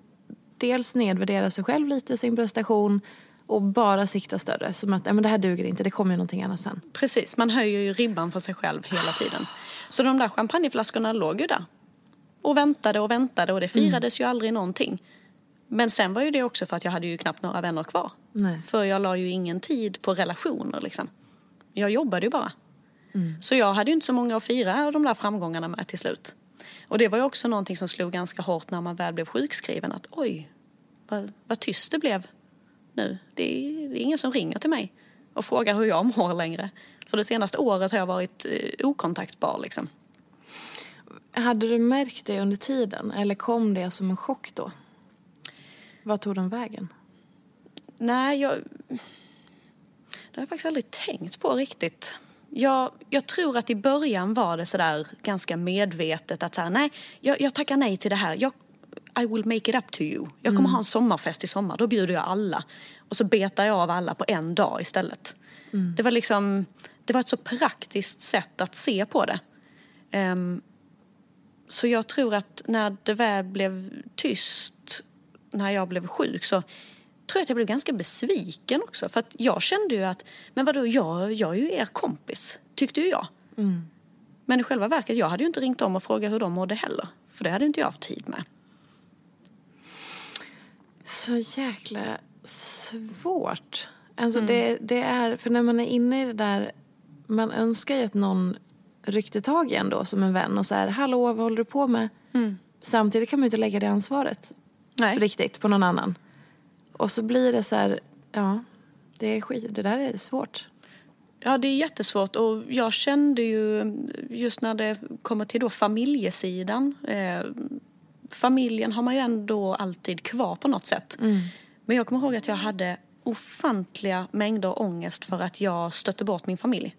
dels nedvärderar sig själv lite, sin prestation och bara siktar större. Som att, men det här duger inte, det kommer ju någonting annat sen. Precis, man höjer ju ribban för sig själv hela tiden. Så de där champagneflaskorna låg ju där. Och väntade och väntade och det firades ju aldrig någonting. Men sen var ju det också för att jag hade ju knappt några vänner kvar. Nej. För jag la ju ingen tid på relationer liksom. Jag jobbade ju bara. Så jag hade ju inte så många att fira de där framgångarna med till slut. Och det var ju också någonting som slog ganska hårt när man väl blev sjukskriven. Att oj, vad, vad tyst det blev nu. Det är, det är ingen som ringer till mig och frågar hur jag mår längre. För det senaste året har jag varit eh, okontaktbar liksom. Hade du märkt det under tiden eller kom det som en chock då? Vad tog den vägen? Nej, jag... Det har jag faktiskt aldrig tänkt på riktigt. Jag, jag tror att i början var det sådär ganska medvetet att så här, nej, jag, jag tackar nej till det här. Jag, I will make it up to you. Jag kommer ha en sommarfest i sommar, då bjuder jag alla. Och så betar jag av alla på en dag istället. Det var liksom, det var ett så praktiskt sätt att se på det. Ehm, så jag tror att när det väl blev tyst, när jag blev sjuk, så tror jag att jag blev ganska besviken också. För att jag kände ju att, men vadå, jag, jag är ju er kompis, tyckte ju jag. Men i själva verket, jag hade ju inte ringt om och frågat hur de mådde heller. För det hade inte jag haft tid med. Så jäkla svårt. Alltså det, det är, för när man är inne i det där, man önskar ju att någon ryckte tag i en då som en vän och så här, hallå vad håller du på med? Samtidigt kan man ju inte lägga det ansvaret Nej. riktigt på någon annan. Och så blir det så här, ja, det är skit, det där är svårt. Ja, det är jättesvårt och jag kände ju just när det kommer till då familjesidan. Eh, familjen har man ju ändå alltid kvar på något sätt. Men jag kommer ihåg att jag hade ofantliga mängder ångest för att jag stötte bort min familj.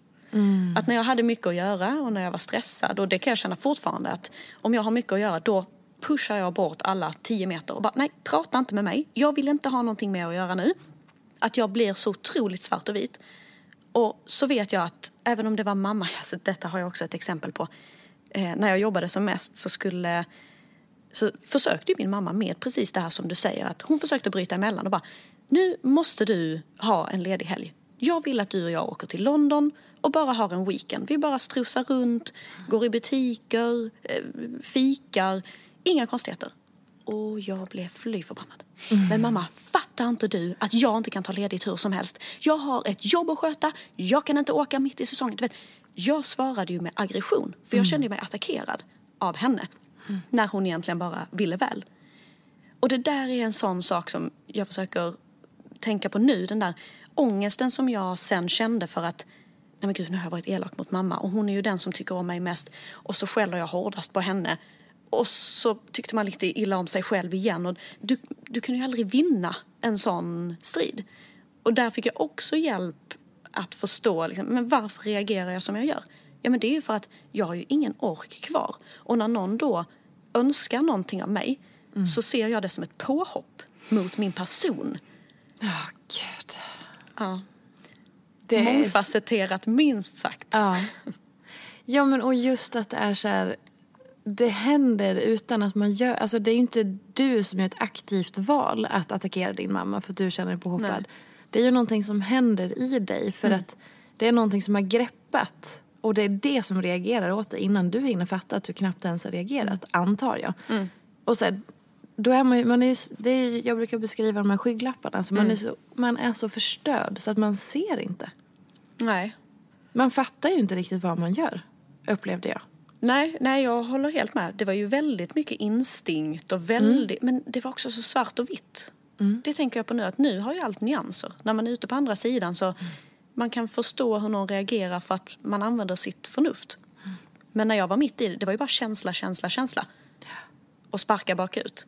Att när jag hade mycket att göra och när jag var stressad, och det kan jag känna fortfarande att om jag har mycket att göra då pushar jag bort alla tio meter och bara nej, prata inte med mig. Jag vill inte ha någonting med att göra nu. Att jag blir så otroligt svart och vit. Och så vet jag att även om det var mamma, alltså detta har jag också ett exempel på. Eh, när jag jobbade som mest så skulle så försökte ju min mamma med precis det här som du säger. Att hon försökte bryta emellan och bara, nu måste du ha en ledig helg. Jag vill att du och jag åker till London och bara har en weekend. Vi bara strosar runt, går i butiker, eh, fikar. Inga konstigheter. Och jag blev fly förbannad. Men mamma, fattar inte du att jag inte kan ta ledigt hur som helst? Jag har ett jobb att sköta, jag kan inte åka mitt i säsongen. Du vet, jag svarade ju med aggression, för jag kände mig attackerad av henne. När hon egentligen bara ville väl. Och det där är en sån sak som jag försöker tänka på nu. Den där ångesten som jag sen kände för att nej men gud nu har jag varit elak mot mamma och hon är ju den som tycker om mig mest och så skäller jag hårdast på henne. Och så tyckte man lite illa om sig själv igen och du, du kunde ju aldrig vinna en sån strid. Och där fick jag också hjälp att förstå liksom, men varför reagerar jag som jag gör. Ja men det är ju för att jag har ju ingen ork kvar. Och när någon då önskar någonting av mig så ser jag det som ett påhopp mot min person. Ja, gud. Ja. Det är- Mångfacetterat minst sagt. Ja. ja, men och just att det är så här... Det händer utan att man gör... Alltså det är ju inte du som gör ett aktivt val att attackera din mamma för att du känner dig påhoppad. Nej. Det är ju någonting som händer i dig för att det är någonting som har greppat och det är det som reagerar åt dig innan du hinner fatta att du knappt ens har reagerat, antar jag. Och så här, då är man, man är, ju det är, jag brukar beskriva de här skygglapparna, alltså man, är så, man är så förstörd så att man ser inte. Nej. Man fattar ju inte riktigt vad man gör, upplevde jag. Nej, nej, jag håller helt med. Det var ju väldigt mycket instinkt och väldigt... Men det var också så svart och vitt. Det tänker jag på nu, att nu har ju allt nyanser. När man är ute på andra sidan så man kan förstå hur någon reagerar för att man använder sitt förnuft. Men när jag var mitt i det, det var ju bara känsla, känsla, känsla. Och sparka bakut.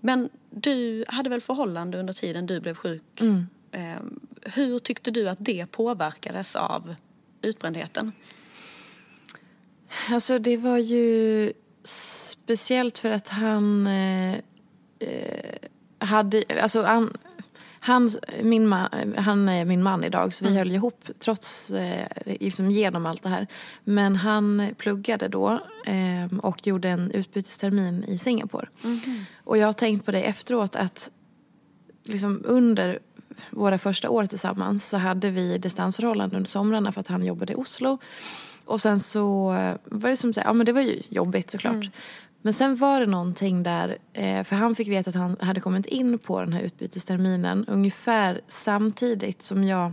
Men du hade väl förhållande under tiden du blev sjuk? Eh, hur tyckte du att det påverkades av utbrändheten? Alltså det var ju speciellt för att han eh, eh, hade, alltså han, han, min man, han är min man idag så vi höll ihop trots, eh, liksom genom allt det här. Men han pluggade då eh, och gjorde en utbytestermin i Singapore. Och jag har tänkt på det efteråt att liksom under våra första år tillsammans så hade vi distansförhållanden under somrarna för att han jobbade i Oslo. Och sen så eh, var det som så här, ja men det var ju jobbigt såklart. Men sen var det någonting där, eh, för han fick veta att han hade kommit in på den här utbytesterminen ungefär samtidigt som jag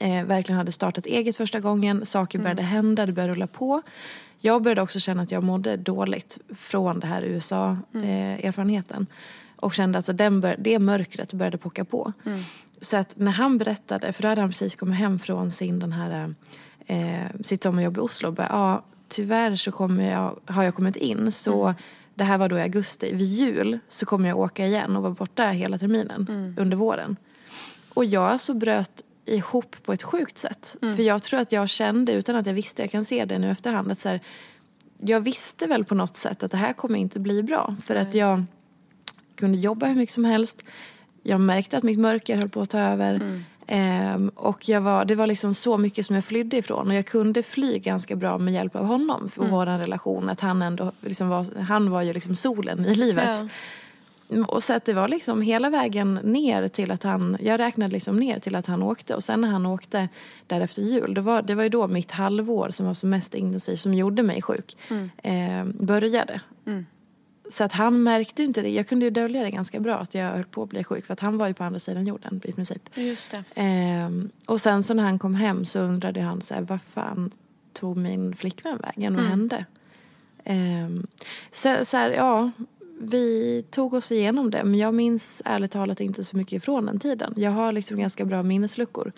eh, verkligen hade startat eget första gången. Saker började hända, det började rulla på. Jag började också känna att jag mådde dåligt från det här USA-erfarenheten. och kände att den bör, det mörkret började pocka på. Så att när han berättade, för då hade han precis kommit hem från sin den här, eh, sitt sommarjobb i Oslo. Och bara, ja, tyvärr så kommer jag, har jag kommit in så det här var då i augusti. Vid jul så kommer jag åka igen och vara borta hela terminen under våren. Och jag alltså bröt ihop på ett sjukt sätt. För jag tror att jag kände, utan att jag visste, jag kan se det nu efterhand, att så här, jag visste väl på något sätt att det här kommer inte bli bra. För att jag kunde jobba hur mycket som helst. Jag märkte att mitt mörker höll på att ta över. Ehm, och jag var, det var liksom så mycket som jag flydde ifrån. Och jag kunde fly ganska bra med hjälp av honom. För vår relation. Att han ändå liksom var, han var ju liksom solen i livet. Och så att det var liksom hela vägen ner till att han, jag räknade liksom ner till att han åkte och sen när han åkte därefter jul, det var, det var ju då mitt halvår som var som mest intensivt, som gjorde mig sjuk, eh, började. Så att han märkte inte det, jag kunde ju dölja det ganska bra att jag höll på att bli sjuk för att han var ju på andra sidan jorden i princip. Just det. Ehm, och sen så när han kom hem så undrade han så här, vad fan tog min flickvän vägen? Vad hände? Ehm, så, så här, ja, vi tog oss igenom det men jag minns ärligt talat inte så mycket ifrån den tiden. Jag har liksom ganska bra minnesluckor.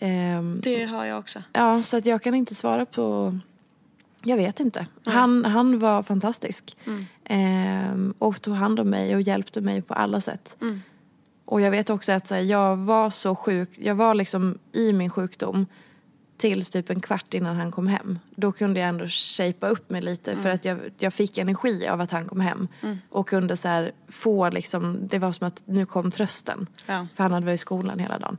Ehm, Det har jag också. Ja, så att jag kan inte svara på Jag vet inte. Han, han var fantastisk. Ehm, och tog hand om mig och hjälpte mig på alla sätt. Och jag vet också att här, jag var så sjuk, jag var liksom i min sjukdom tills typ en kvart innan han kom hem. Då kunde jag ändå shapea upp mig lite för att jag, jag fick energi av att han kom hem. Och kunde så här få liksom, det var som att nu kom trösten. Ja. För han hade varit i skolan hela dagen.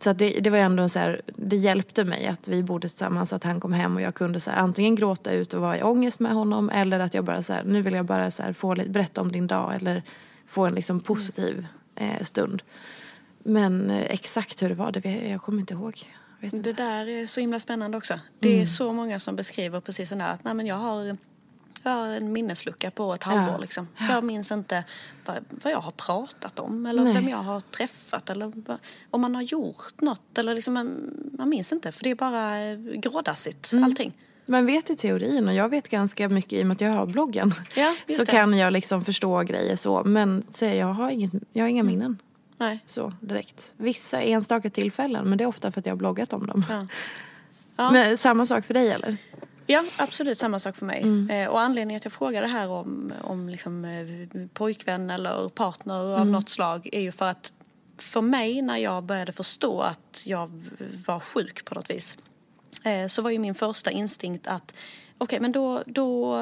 Så att det, det var ändå så här, det hjälpte mig att vi bodde tillsammans så att han kom hem och jag kunde så här, antingen gråta ut och vara i ångest med honom eller att jag bara så här, nu vill jag bara så få lite, berätta om din dag eller få en liksom positiv eh, stund. Men eh, exakt hur det var, det, jag kommer inte ihåg. Vet inte. Det där är så himla spännande också. Det är så många som beskriver precis den där att nej, men jag, har, jag har en minneslucka på ett halvår. Ja. Liksom. Jag minns inte vad, vad jag har pratat om eller Nej. vem jag har träffat eller vad, om man har gjort något. Eller liksom, man, man minns inte för det är bara eh, grådassigt allting. Man vet i teorin och jag vet ganska mycket i och med att jag har bloggen. Ja, så det. kan jag liksom förstå grejer så. Men så jag har, inget, jag har inga minnen Nej. så direkt. Vissa enstaka tillfällen men det är ofta för att jag har bloggat om dem. Ja. Ja. Men samma sak för dig eller? Ja, absolut samma sak för mig. Mm. Eh, och anledningen att jag frågade här om, om liksom, eh, pojkvän eller partner av Mm. något slag är ju för att för mig när jag började förstå att jag var sjuk på något vis eh, så var ju min första instinkt att okej, men då, då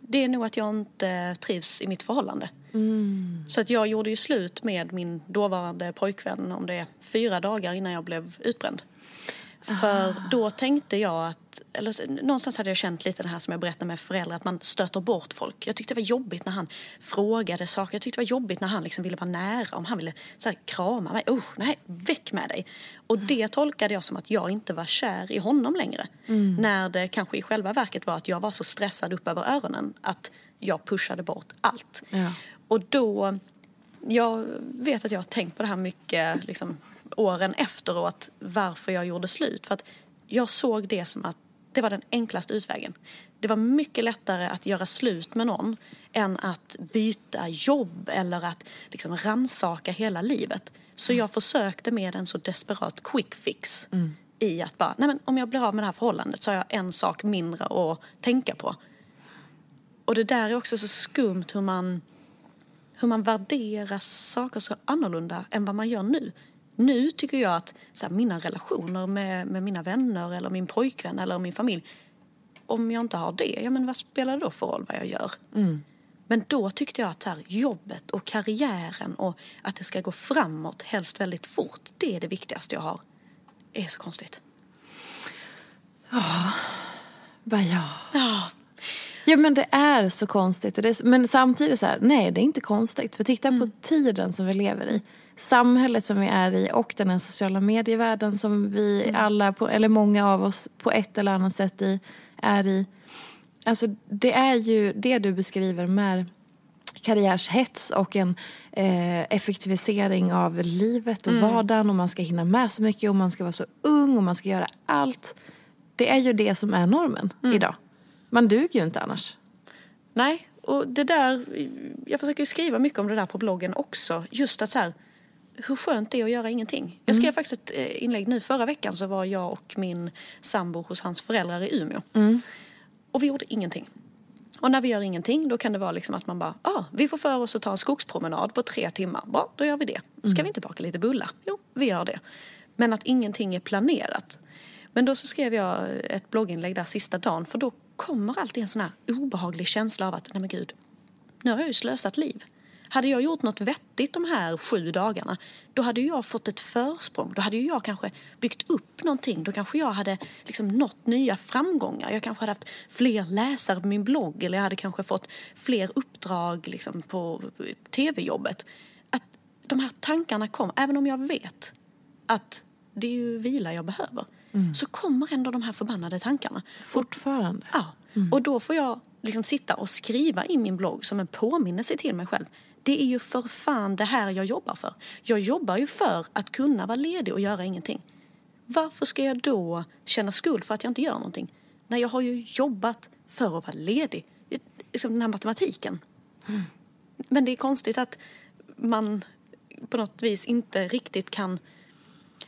det är nog att jag inte trivs i mitt förhållande. Så att jag gjorde ju slut med min dåvarande pojkvän om det är fyra dagar innan jag blev utbränd. För då tänkte jag att, eller någonstans hade jag känt lite det här som jag berättade med föräldrar, att man stöter bort folk. Jag tyckte det var jobbigt när han frågade saker. Jag tyckte det var jobbigt när han liksom ville vara nära, om han ville så här, krama mig. Usch, nej, väck med dig. Och det tolkade jag som att jag inte var kär i honom längre. När det kanske i själva verket var att jag var så stressad upp över öronen att jag pushade bort allt. Ja. Och då, jag vet att jag har tänkt på det här mycket liksom, åren efteråt, varför jag gjorde slut. För att jag såg det som att det var den enklaste utvägen. Det var mycket lättare att göra slut med någon än att byta jobb eller att liksom ransaka hela livet. Så jag försökte med en så desperat quick fix i att bara, nej men om jag blir av med det här förhållandet så har jag en sak mindre att tänka på. Och det där är också så skumt hur man hur man värderar saker så annorlunda än vad man gör nu. Nu tycker jag att så här, mina relationer med, med mina vänner eller min pojkvän eller min familj, om jag inte har det, ja men vad spelar det då för roll vad jag gör? Men då tyckte jag att här, jobbet och karriären och att det ska gå framåt, helst väldigt fort, det är det viktigaste jag har. Det är så konstigt. Ja. Ja, Ja men det är så konstigt. Och det är, men samtidigt så här, nej det är inte konstigt. För titta på tiden som vi lever i. Samhället som vi är i och den här sociala medievärlden som vi alla, på, eller många av oss på ett eller annat sätt i, är i. Alltså det är ju det du beskriver med karriärshets och en eh, effektivisering av livet och vardagen och man ska hinna med så mycket och man ska vara så ung och man ska göra allt. Det är ju det som är normen idag. Man duger ju inte annars. Nej, och det där, jag försöker skriva mycket om det där på bloggen också. Just att så här, hur skönt det är att göra ingenting. Jag skrev faktiskt ett eh, inlägg nu förra veckan så var jag och min sambo hos hans föräldrar i Umeå. Och vi gjorde ingenting. Och när vi gör ingenting då kan det vara liksom att man bara, ah, vi får för oss att ta en skogspromenad på tre timmar. Bra, då gör vi det. Ska vi inte baka lite bullar? Jo, vi gör det. Men att ingenting är planerat. Men då så skrev jag ett blogginlägg där sista dagen för då kommer alltid en sån här obehaglig känsla av att, nej men gud, nu har jag ju slösat liv. Hade jag gjort något vettigt de här sju dagarna, då hade jag fått ett försprång. Då hade jag kanske byggt upp någonting. Då kanske jag hade liksom nått nya framgångar. Jag kanske hade haft fler läsare på min blogg eller jag hade kanske fått fler uppdrag liksom på tv-jobbet. Att de här tankarna kom, även om jag vet att det är ju vila jag behöver, så kommer ändå de här förbannade tankarna. Fortfarande. Ja, och då får jag liksom sitta och skriva i min blogg som en påminnelse till mig själv. Det är ju för fan det här jag jobbar för. Jag jobbar ju för att kunna vara ledig och göra ingenting. Varför ska jag då känna skuld för att jag inte gör någonting? När jag har ju jobbat för att vara ledig. Liksom den här matematiken. Men det är konstigt att man på något vis inte riktigt kan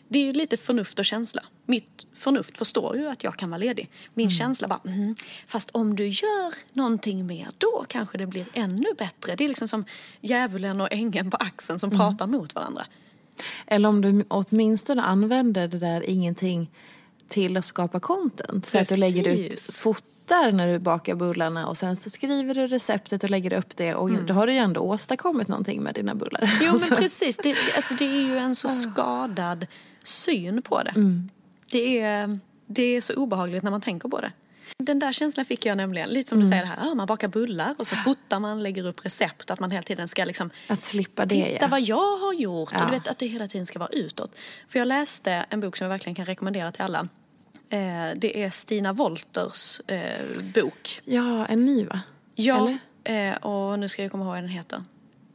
det är ju lite förnuft och känsla. Mitt förnuft förstår ju att jag kan vara ledig. Min känsla bara, mm, fast om du gör någonting mer då kanske det blir ännu bättre. Det är liksom som djävulen och ängeln på axeln som pratar mot varandra. Eller om du åtminstone använder det där ingenting till att skapa content. Så att du lägger ut Precis. fotar när du bakar bullarna och sen så skriver du receptet och lägger upp det och då har du ju ändå åstadkommit någonting med dina bullar. Jo men precis, det, alltså, det är ju en så skadad syn på det. Det, är, det är så obehagligt när man tänker på det. Den där känslan fick jag nämligen, lite som du säger det här, ja, man bakar bullar och så fotar man, lägger upp recept, att man hela tiden ska liksom Att slippa det Titta ja. vad jag har gjort och Ja. du vet att det hela tiden ska vara utåt. För jag läste en bok som jag verkligen kan rekommendera till alla. Eh, det är Stina Wolters eh, bok. Ja, en ny va? Ja, eh, och nu ska jag komma ihåg vad den heter.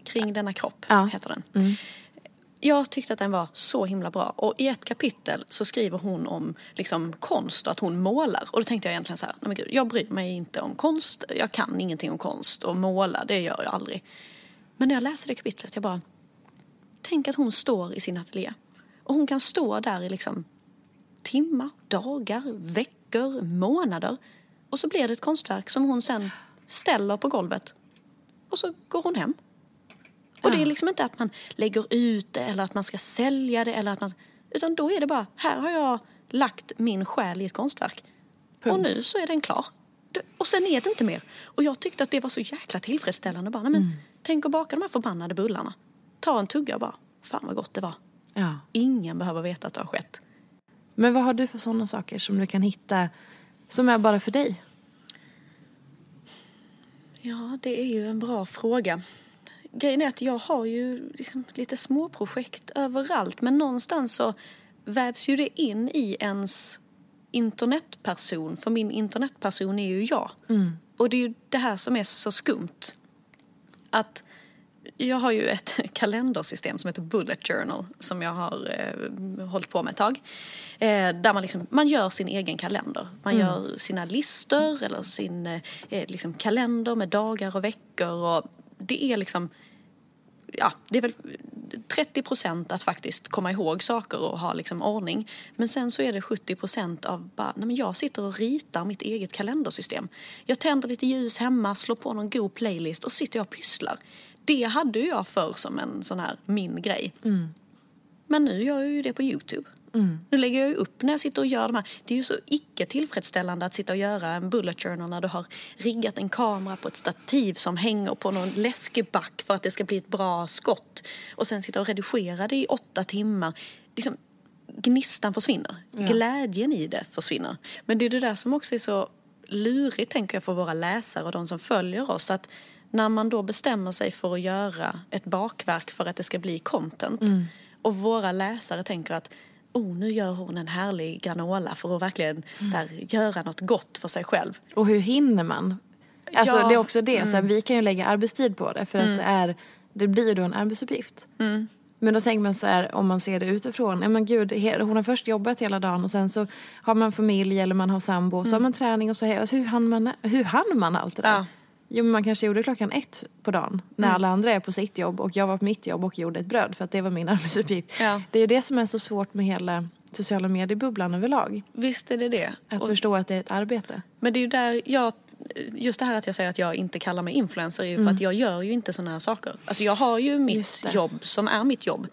Kring denna kropp Ja. heter den. Jag tyckte att den var så himla bra. Och i ett kapitel så skriver hon om liksom, konst och att hon målar. Och då tänkte jag egentligen så här, nej men gud, jag bryr mig inte om konst. Jag kan ingenting om konst och måla, det gör jag aldrig. Men när jag läser det kapitlet, jag bara, tänk att hon står i sin ateljé. Och hon kan stå där i liksom timmar, dagar, veckor, månader. Och så blir det ett konstverk som hon sen ställer på golvet. Och så går hon hem. Och det är liksom inte att man lägger ut det eller att man ska sälja det eller att man... Utan då är det bara, här har jag lagt min själ i ett konstverk. Och Punkt. nu så är den klar. Och sen är det inte mer. Och jag tyckte att det var så jäkla tillfredsställande. Bara, men, Tänk att baka de här förbannade bullarna. Ta en tugga och bara, fan vad gott det var. Ja. Ingen behöver veta att det har skett. Men vad har du för sådana saker som du kan hitta som är bara för dig? Ja, det är ju en bra fråga. Grejen är att jag har ju liksom lite små projekt överallt men någonstans så vävs ju det in i ens internetperson. För min internetperson är ju jag. Och det är ju det här som är så skumt. Att jag har ju ett kalendersystem som heter Bullet Journal som jag har eh, hållit på med ett tag. Eh, där man, liksom, man gör sin egen kalender. Man gör sina listor eller sin eh, liksom kalender med dagar och veckor. Och det är liksom ja, det är väl 30 procent att faktiskt komma ihåg saker och ha liksom ordning. Men sen så är det 70 procent av bara, nej men jag sitter och ritar mitt eget kalendersystem. Jag tänder lite ljus hemma, slår på någon god playlist och sitter jag och pysslar. Det hade jag förr som en sån här min grej. Men nu gör jag ju det på Youtube. Nu lägger jag upp när jag sitter och gör de här. Det är ju så icke tillfredsställande att sitta och göra en bullet journal när du har riggat en kamera på ett stativ som hänger på någon läskeback för att det ska bli ett bra skott. Och sen sitta och redigera det i åtta timmar. Liksom, gnistan försvinner. Glädjen i det försvinner. Men det är det där som också är så lurigt tänker jag för våra läsare och de som följer oss. Att när man då bestämmer sig för att göra ett bakverk för att det ska bli content och våra läsare tänker att oh, nu gör hon en härlig granola för att verkligen så här, göra något gott för sig själv. Och hur hinner man? Alltså Ja. det är också det, så här, vi kan ju lägga arbetstid på det för att det, är, det blir då en arbetsuppgift. Men då tänker man så här, om man ser det utifrån, ja men gud, hon har först jobbat hela dagen och sen så har man familj eller man har sambo och så har man träning och så här, alltså, hur hann man, hur hann man allt det där? Ja. Jo men man kanske gjorde klockan ett på dagen när alla andra är på sitt jobb och jag var på mitt jobb och gjorde ett bröd för att det var min arbetsuppgift. Ja. Det är ju det som är så svårt med hela sociala mediebubblan överlag. Visst är det det. Att Och- förstå att det är ett arbete. Men det är ju där jag, just det här att jag säger att jag inte kallar mig influencer är ju för att jag gör ju inte sådana här saker. Alltså jag har ju mitt jobb som är mitt jobb.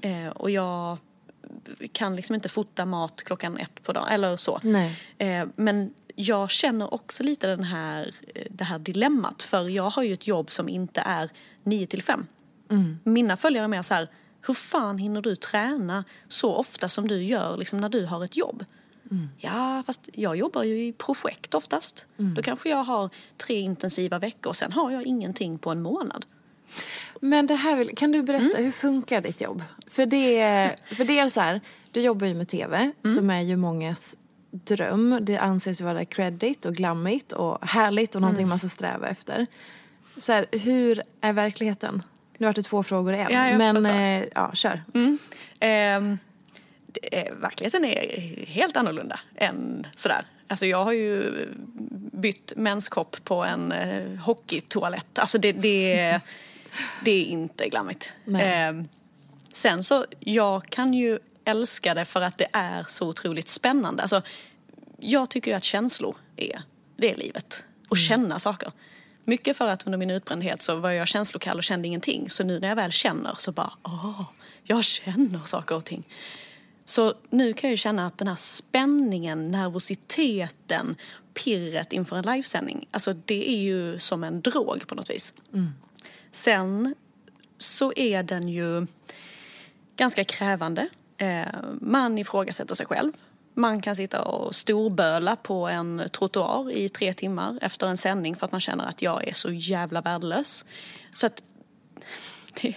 Eh, och jag kan liksom inte fota mat klockan ett på dagen eller så. Nej. Eh, men jag känner också lite den här, eh, det här dilemmat för jag har ju ett jobb som inte är 9 till 5. Mina följare är mer så här, hur fan hinner du träna så ofta som du gör liksom när du har ett jobb? Ja, fast jag jobbar ju i projekt oftast. Då kanske jag har tre intensiva veckor och sen har jag ingenting på en månad. Men det här vill, kan du berätta, hur funkar ditt jobb? För det, för det är så här, du jobbar ju med tv som är ju mångas dröm. Det anses vara credit och glammigt och härligt och någonting man ska sträva efter. Så här, hur är verkligheten? Nu har det två frågor i en. Ja, men eh, ja, kör. Ehm, det är, verkligheten är helt annorlunda än sådär. Alltså jag har ju bytt menskopp på en eh, hockeytoalett. Alltså det, det, är, det är inte glammigt. Ehm, sen så, jag kan ju älskar det för att det är så otroligt spännande. Alltså, jag tycker ju att känslor är, det är livet. Och känna saker. Mycket för att under min utbrändhet så var jag känslokall och kände ingenting. Så nu när jag väl känner så bara, åh, jag känner saker och ting. Så nu kan jag ju känna att den här spänningen, nervositeten, pirret inför en livesändning, alltså det är ju som en drog på något vis. Sen så är den ju ganska krävande. Eh, man ifrågasätter sig själv. Man kan sitta och storböla på en trottoar i tre timmar efter en sändning för att man känner att jag är så jävla värdelös. Så att det,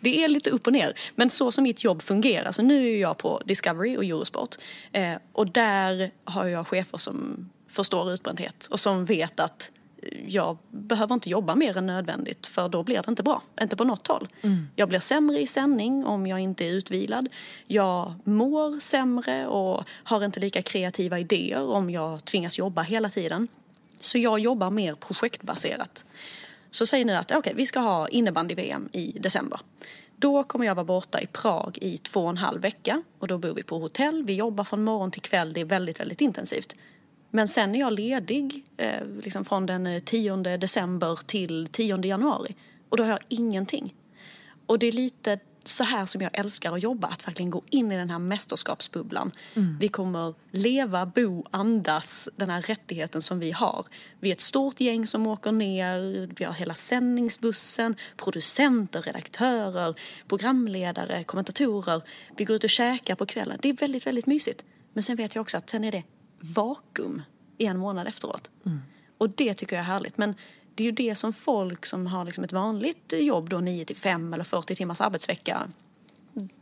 det är lite upp och ner. Men så som mitt jobb fungerar, så nu är jag på Discovery och Eurosport eh, och där har jag chefer som förstår utbrändhet och som vet att jag behöver inte jobba mer än nödvändigt för då blir det inte bra. Inte på något håll. Jag blir sämre i sändning om jag inte är utvilad. Jag mår sämre och har inte lika kreativa idéer om jag tvingas jobba hela tiden. Så jag jobbar mer projektbaserat. Så säg nu att okay, vi ska ha innebandy-VM i december. Då kommer jag vara borta i Prag i två och en halv vecka och då bor vi på hotell. Vi jobbar från morgon till kväll. Det är väldigt, väldigt intensivt. Men sen är jag ledig eh, liksom från den 10 december till 10 januari. Och då har jag ingenting. Och det är lite så här som jag älskar att jobba, att verkligen gå in i den här mästerskapsbubblan. Vi kommer leva, bo, andas den här rättigheten som vi har. Vi är ett stort gäng som åker ner, vi har hela sändningsbussen, producenter, redaktörer, programledare, kommentatorer. Vi går ut och käkar på kvällen. Det är väldigt, väldigt mysigt. Men sen vet jag också att sen är det vakuum i en månad efteråt. Och det tycker jag är härligt. Men det är ju det som folk som har liksom ett vanligt jobb då 9 till 5 eller 40 timmars arbetsvecka.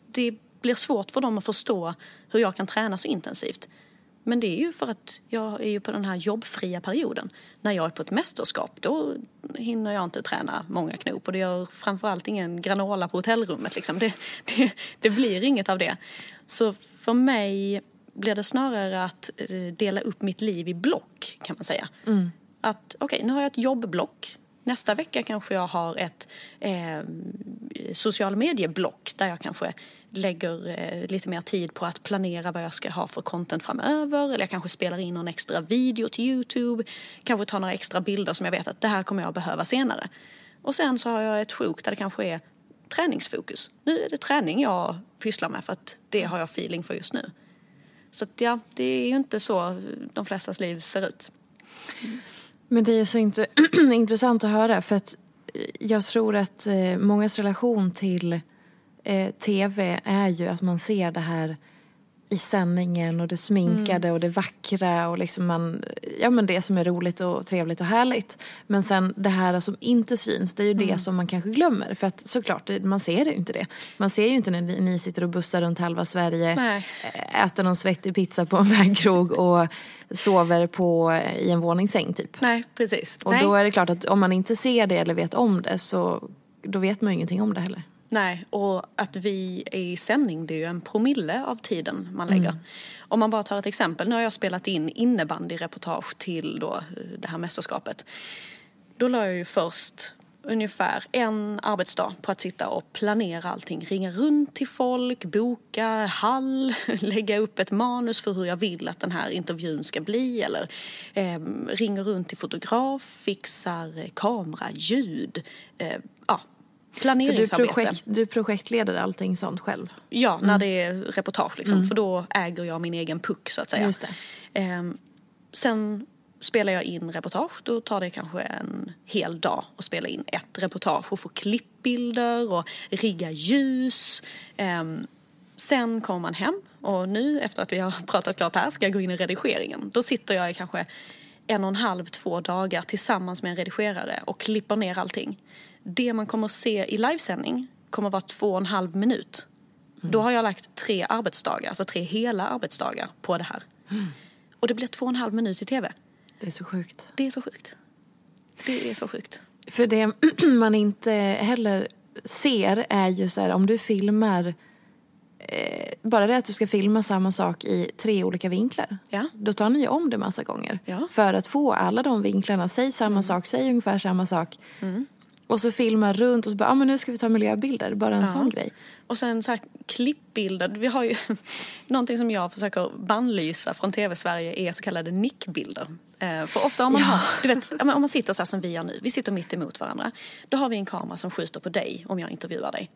Det blir svårt för dem att förstå hur jag kan träna så intensivt. Men det är ju för att jag är ju på den här jobbfria perioden. När jag är på ett mästerskap då hinner jag inte träna många knop och det gör framförallt ingen granola på hotellrummet. Liksom. Det, det, det blir inget av det. Så för mig blir det snarare att eh, dela upp mitt liv i block kan man säga. Att okej, nu har jag ett jobbblock. Nästa vecka kanske jag har ett eh, social medieblock där jag kanske lägger eh, lite mer tid på att planera vad jag ska ha för content framöver. Eller jag kanske spelar in någon extra video till Youtube. Kanske tar några extra bilder som jag vet att det här kommer jag behöva senare. Och sen så har jag ett sjok där det kanske är träningsfokus. Nu är det träning jag pysslar med för att det har jag feeling för just nu. Så att ja, det är ju inte så de flestas liv ser ut. Men det är så int intressant att höra för att eh, jag tror att eh, mångas relation till eh, tv är ju att man ser det här i sändningen och det sminkade och det vackra och liksom man, ja men det som är roligt och trevligt och härligt. Men sen det här som inte syns, det är ju det som man kanske glömmer. För att såklart, man ser ju inte det. Man ser ju inte när ni, sitter och bussar runt halva Sverige, Nej. äter någon svettig pizza på en vägkrog och sover på, i en våningssäng typ. Nej, precis. Och Nej. då är det klart att om man inte ser det eller vet om det så då vet man ju ingenting om det heller. Nej, och att vi är i sändning det är ju en promille av tiden man lägger. Om man bara tar ett exempel, nu har jag spelat in innebandyreportage till då eh, det här mästerskapet. Då la jag ju först ungefär en arbetsdag på att sitta och planera allting. Ringa runt till folk, boka hall, lägga upp ett manus för hur jag vill att den här intervjun ska bli. Eller eh, ringer runt till fotograf, fixar eh, kamera, ljud. Eh, ja, Så du, planeringsarbete. projekt, du projektleder allting sånt själv? Ja, när det är reportage liksom. För då äger jag min egen puck så att säga. Just det. Ehm, sen spelar jag in reportage. Då tar det kanske en hel dag att spela in ett reportage och få klippbilder och rigga ljus. Ehm, sen kommer man hem och nu efter att vi har pratat klart här ska jag gå in i redigeringen. Då sitter jag i kanske en och en halv, två dagar tillsammans med en redigerare och klipper ner allting. Det man kommer se i livesändning kommer vara två och en halv minut. Då har jag lagt tre arbetsdagar, alltså tre hela arbetsdagar på det här. Och det blir två och en halv minut i tv. Det är så sjukt. Det är så sjukt. Det är så sjukt. För det man inte heller ser är ju så här om du filmar eh, bara det att du ska filma samma sak i tre olika vinklar. Ja. Då tar ni ju om det massa gånger. Ja. För att få alla de vinklarna, säg samma sak, säg ungefär samma sak. Och så filma runt och så bara, ah, men nu ska vi ta miljöbilder, bara en sån grej. Och sen så här klippbilder. Vi har ju någonting som jag försöker bannlysa från TV-Sverige är så kallade nickbilder. Eh, för ofta om man, har, du vet, om man sitter så här som vi gör nu, vi sitter mitt emot varandra. Då har vi en kamera som skjuter på dig om jag intervjuar dig.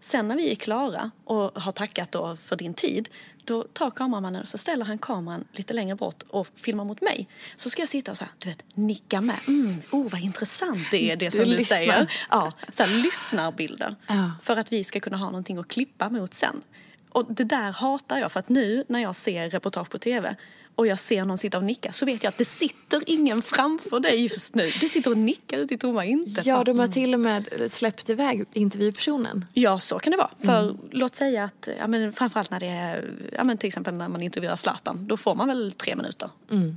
Sen när vi är klara och har tackat då för din tid, då tar kameramannen och så ställer han kameran lite längre bort och filmar mot mig. Så ska jag sitta och så här, du vet, nicka med. Mm, oh, vad intressant det är det som du, säger. Ja, så här, lyssnarbilder. Ja. För att vi ska kunna ha någonting att klippa mot sen. Och det där hatar jag för att nu när jag ser reportage på TV och jag ser någon sitta och nicka så vet jag att det sitter ingen framför dig just nu. Du sitter och nickar ut i tomma intet. Ja, de har till och med släppt iväg intervjupersonen. Ja, så kan det vara. För låt säga att, ja, men framförallt när det är, ja, men till exempel när man intervjuar Zlatan, då får man väl tre minuter.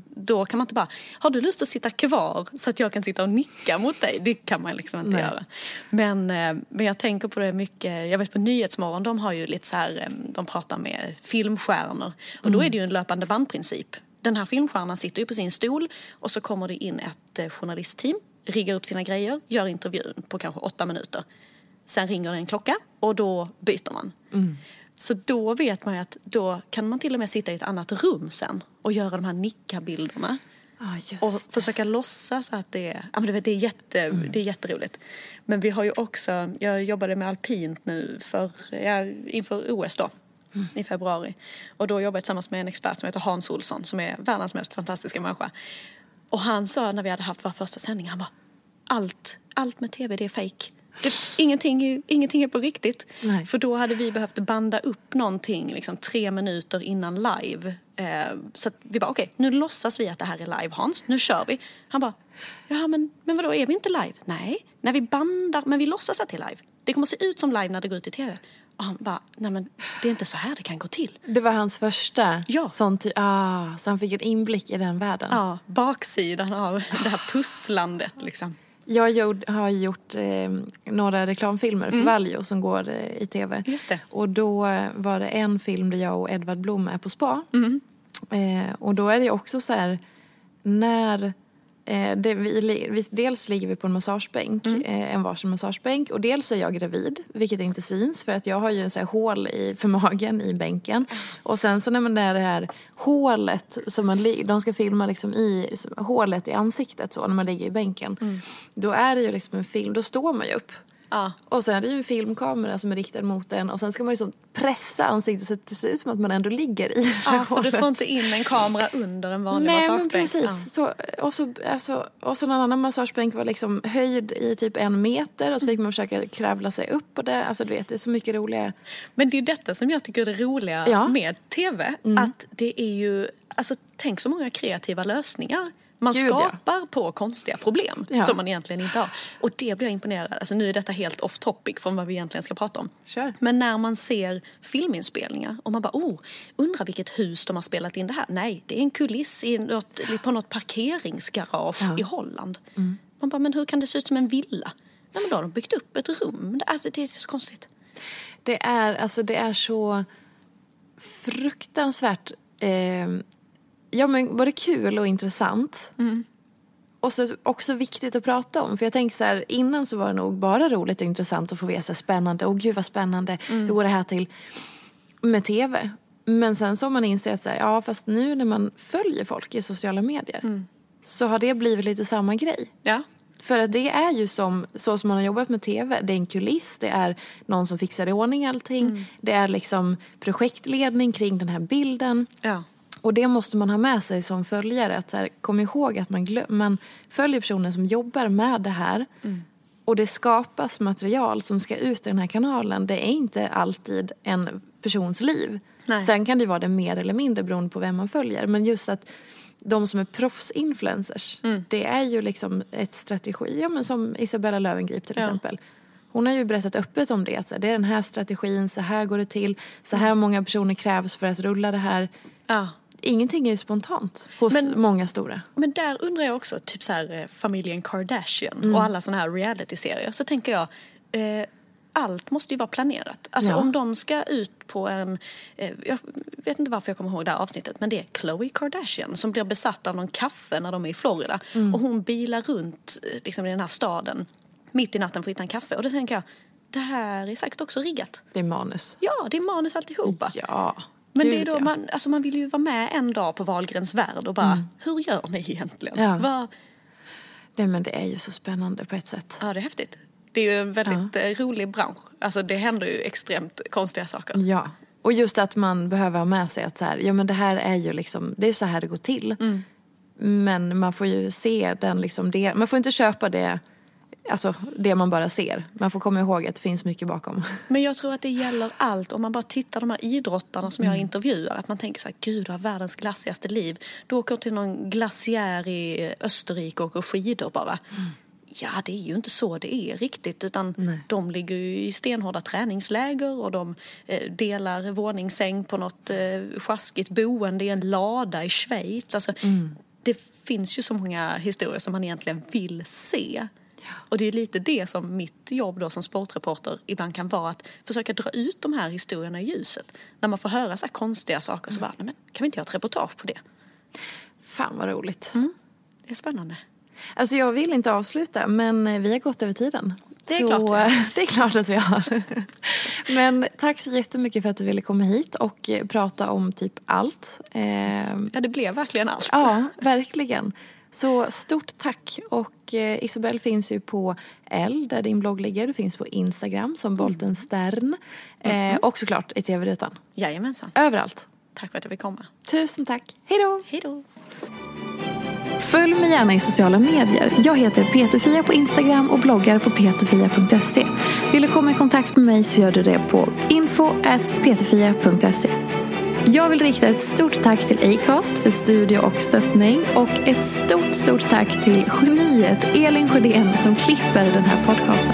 Då kan man inte bara, har du lust att sitta kvar så att jag kan sitta och nicka mot dig? Det kan man liksom inte Nej. göra. Men, eh, men jag tänker på det mycket, jag vet på Nyhetsmorgon, de har ju lite så här, eh, de pratar med filmstjärnor. Och då är det ju en löpande bandprincip. Den här filmstjärnan sitter ju på sin stol och så kommer det in ett eh, journalistteam, riggar upp sina grejer, gör intervjun på kanske åtta minuter. Sen ringer det en klocka och då byter man. Så då vet man ju att då kan man till och med sitta i ett annat rum sen och göra de här nickabilderna. Just Och försöka låtsas att det är, ja, men du vet, det, är jätte, det är jätteroligt. Men vi har ju också, jag jobbade med alpint nu för, ja, inför OS då. I februari. Och då jobbade jag tillsammans med en expert som heter Hans Olsson som är världens mest fantastiska människa. Och han sa när vi hade haft vår första sändning, han bara allt, allt med tv det är. Det, ingenting, är, ingenting är på riktigt. Nej. För då hade vi behövt banda upp någonting liksom tre minuter innan live. Eh, så vi bara, okej, nu låtsas vi att det här är live Hans, nu kör vi. Han bara, ja men, men vadå, är vi inte live? Nej, när vi bandar, men vi låtsas att det är live. Det kommer se ut som live när det går ut i tv. Och han bara, nej men det är inte så här det kan gå till. Det var hans första Ja. sån ty- ah, så han fick en inblick i den världen. Ja, baksidan av det här pusslandet liksom. Jag har gjort eh, några reklamfilmer för Valjo som går eh, i tv. Mm. Just det. Och då var det en film där jag och Edvard Blom är på spa. Mm. Eh, och då är det också så här när eh, det, vi, vi, dels ligger vi på en massagebänk, Mm. eh, en varsin massagebänk och dels är jag gravid vilket inte syns för att jag har ju en så här hål i, för magen i bänken. Och sen så när man är det här hålet som man de ska filma liksom i hålet i ansiktet så när man ligger i bänken. Då är det ju liksom en film, då står man ju upp. Ja. Och sen är det ju en filmkamera som är riktad mot en och sen ska man liksom pressa ansiktet så att det ser ut som att man ändå ligger i det Ja, för du får inte in en kamera under en vanlig Nej men massagebänk. precis. Så, och, så, alltså, och så en annan massagebänk var liksom höjd i typ en meter och så fick man försöka kravla sig upp på det. Alltså du vet det är så mycket roligare. Men det är detta som jag tycker är det roliga Ja. Mm. med TV. Att det är ju, alltså tänk så många kreativa lösningar man Gud, ja. skapar på konstiga problem Ja. som man egentligen inte har. Och det blir jag imponerad Alltså nu är detta helt off topic från vad vi egentligen ska prata om. Kör. Men när man ser filminspelningar och man bara oh, undrar vilket hus de har spelat in det här. Nej, det är en kuliss i något, på något parkeringsgarage Ja. i Holland. Man bara, men hur kan det se ut som en villa? Nej men då har de byggt upp ett rum. Alltså det är så konstigt. Det är, alltså, det är så fruktansvärt eh, ja, men både kul och intressant. Och så också viktigt att prata om. För jag tänker så här, innan så var det nog bara roligt och intressant att få veta spännande. Åh gud vad spännande, hur går det här till? Med tv. Men sen så har man insett att så här, ja fast nu när man följer folk i sociala medier så har det blivit lite samma grej. Ja, För att det är ju som, så som man har jobbat med tv. Det är en kuliss, det är någon som fixar i ordning allting. Det är liksom projektledning kring den här bilden. ja. Och det måste man ha med sig som följare. Att så här, kom ihåg att man, glö- man följer personer som jobbar med det här. Och det skapas material som ska ut i den här kanalen. Det är inte alltid en persons liv. Nej. Sen kan det vara det mer eller mindre beroende på vem man följer. Men just att de som är proffsinfluencers. Det är ju liksom ett strategi. Ja, men som Isabella Löwengrip till Ja. exempel. Hon har ju berättat öppet om det. Så det är den här strategin, så här går det till. Så här många personer krävs för att rulla det här. ja. Ingenting är ju spontant hos Men- många stora. Men där undrar jag också, typ så här eh, familjen Kardashian och alla sådana här reality-serier. Så tänker jag, eh, allt måste ju vara planerat. Alltså Ja. om de ska ut på en, eh, jag vet inte varför jag kommer ihåg det här avsnittet, men det är Khloe Kardashian som blir besatt av någon kaffe när de är i Florida. Och hon bilar runt eh, liksom, i den här staden mitt i natten för att hitta en kaffe. Och då tänker jag, det här är säkert också riggat. Det är manus. Ja, det är manus alltihopa. Ja. Men Gud, det är då ja. man, alltså man vill ju vara med en dag på Wahlgrens värld och bara, hur gör ni egentligen? Ja. Vad- Nej, men det är ju så spännande på ett sätt. ja, det är häftigt. Det är ju en väldigt eh, rolig bransch. Alltså det händer ju extremt konstiga saker. Ja. Och just att man behöver ha med sig att så här, ja men det här är ju liksom, det är så här det går till. Mm. Men man får ju se den liksom, det, man får inte köpa det, alltså det man bara ser. Man får komma ihåg att det finns mycket bakom. Men jag tror att det gäller allt. Om man bara tittar de här idrottarna som jag intervjuar. Att man tänker så här, gud har världens glassigaste liv. Du åker till någon glaciär i Österrike och åker skidor bara. Ja, det är ju inte så det är riktigt. Utan de ligger i stenhårda träningsläger och de eh, delar våningssäng på något eh, sjaskigt boende i en lada i Schweiz. Alltså, Det finns ju så många historier som man egentligen vill se. Och det är lite det som mitt jobb då som sportreporter ibland kan vara att försöka dra ut de här historierna i ljuset. När man får höra så här konstiga saker så bara, nej men kan vi inte göra ett reportage på det? Fan vad roligt. Det är spännande. Alltså jag vill inte avsluta men eh, vi har gått över tiden. Det är så, klart eh, det är klart att vi har. Men tack så jättemycket för att du ville komma hit och eh, prata om typ allt. Ehm, Ja, det blev verkligen allt. Ja, verkligen. Så stort tack. Och eh, Isabelle finns ju på L där din blogg ligger. Du finns på Instagram som Bolten Stern. Eh, och såklart i TV-rutan. Jajamensan. Överallt. Tack för att jag fick komma. Tusen tack. Hej då! Hej då! Följ mig gärna i sociala medier. Jag heter Peterfia på Instagram och bloggar på peterfia.se. Vill du komma i kontakt med mig så gör du det på info.peterfia.se. Jag vill rikta ett stort tack till Acast för studie och stöttning och ett stort, stort tack till geniet Elin Sjödén som klipper den här podcasten.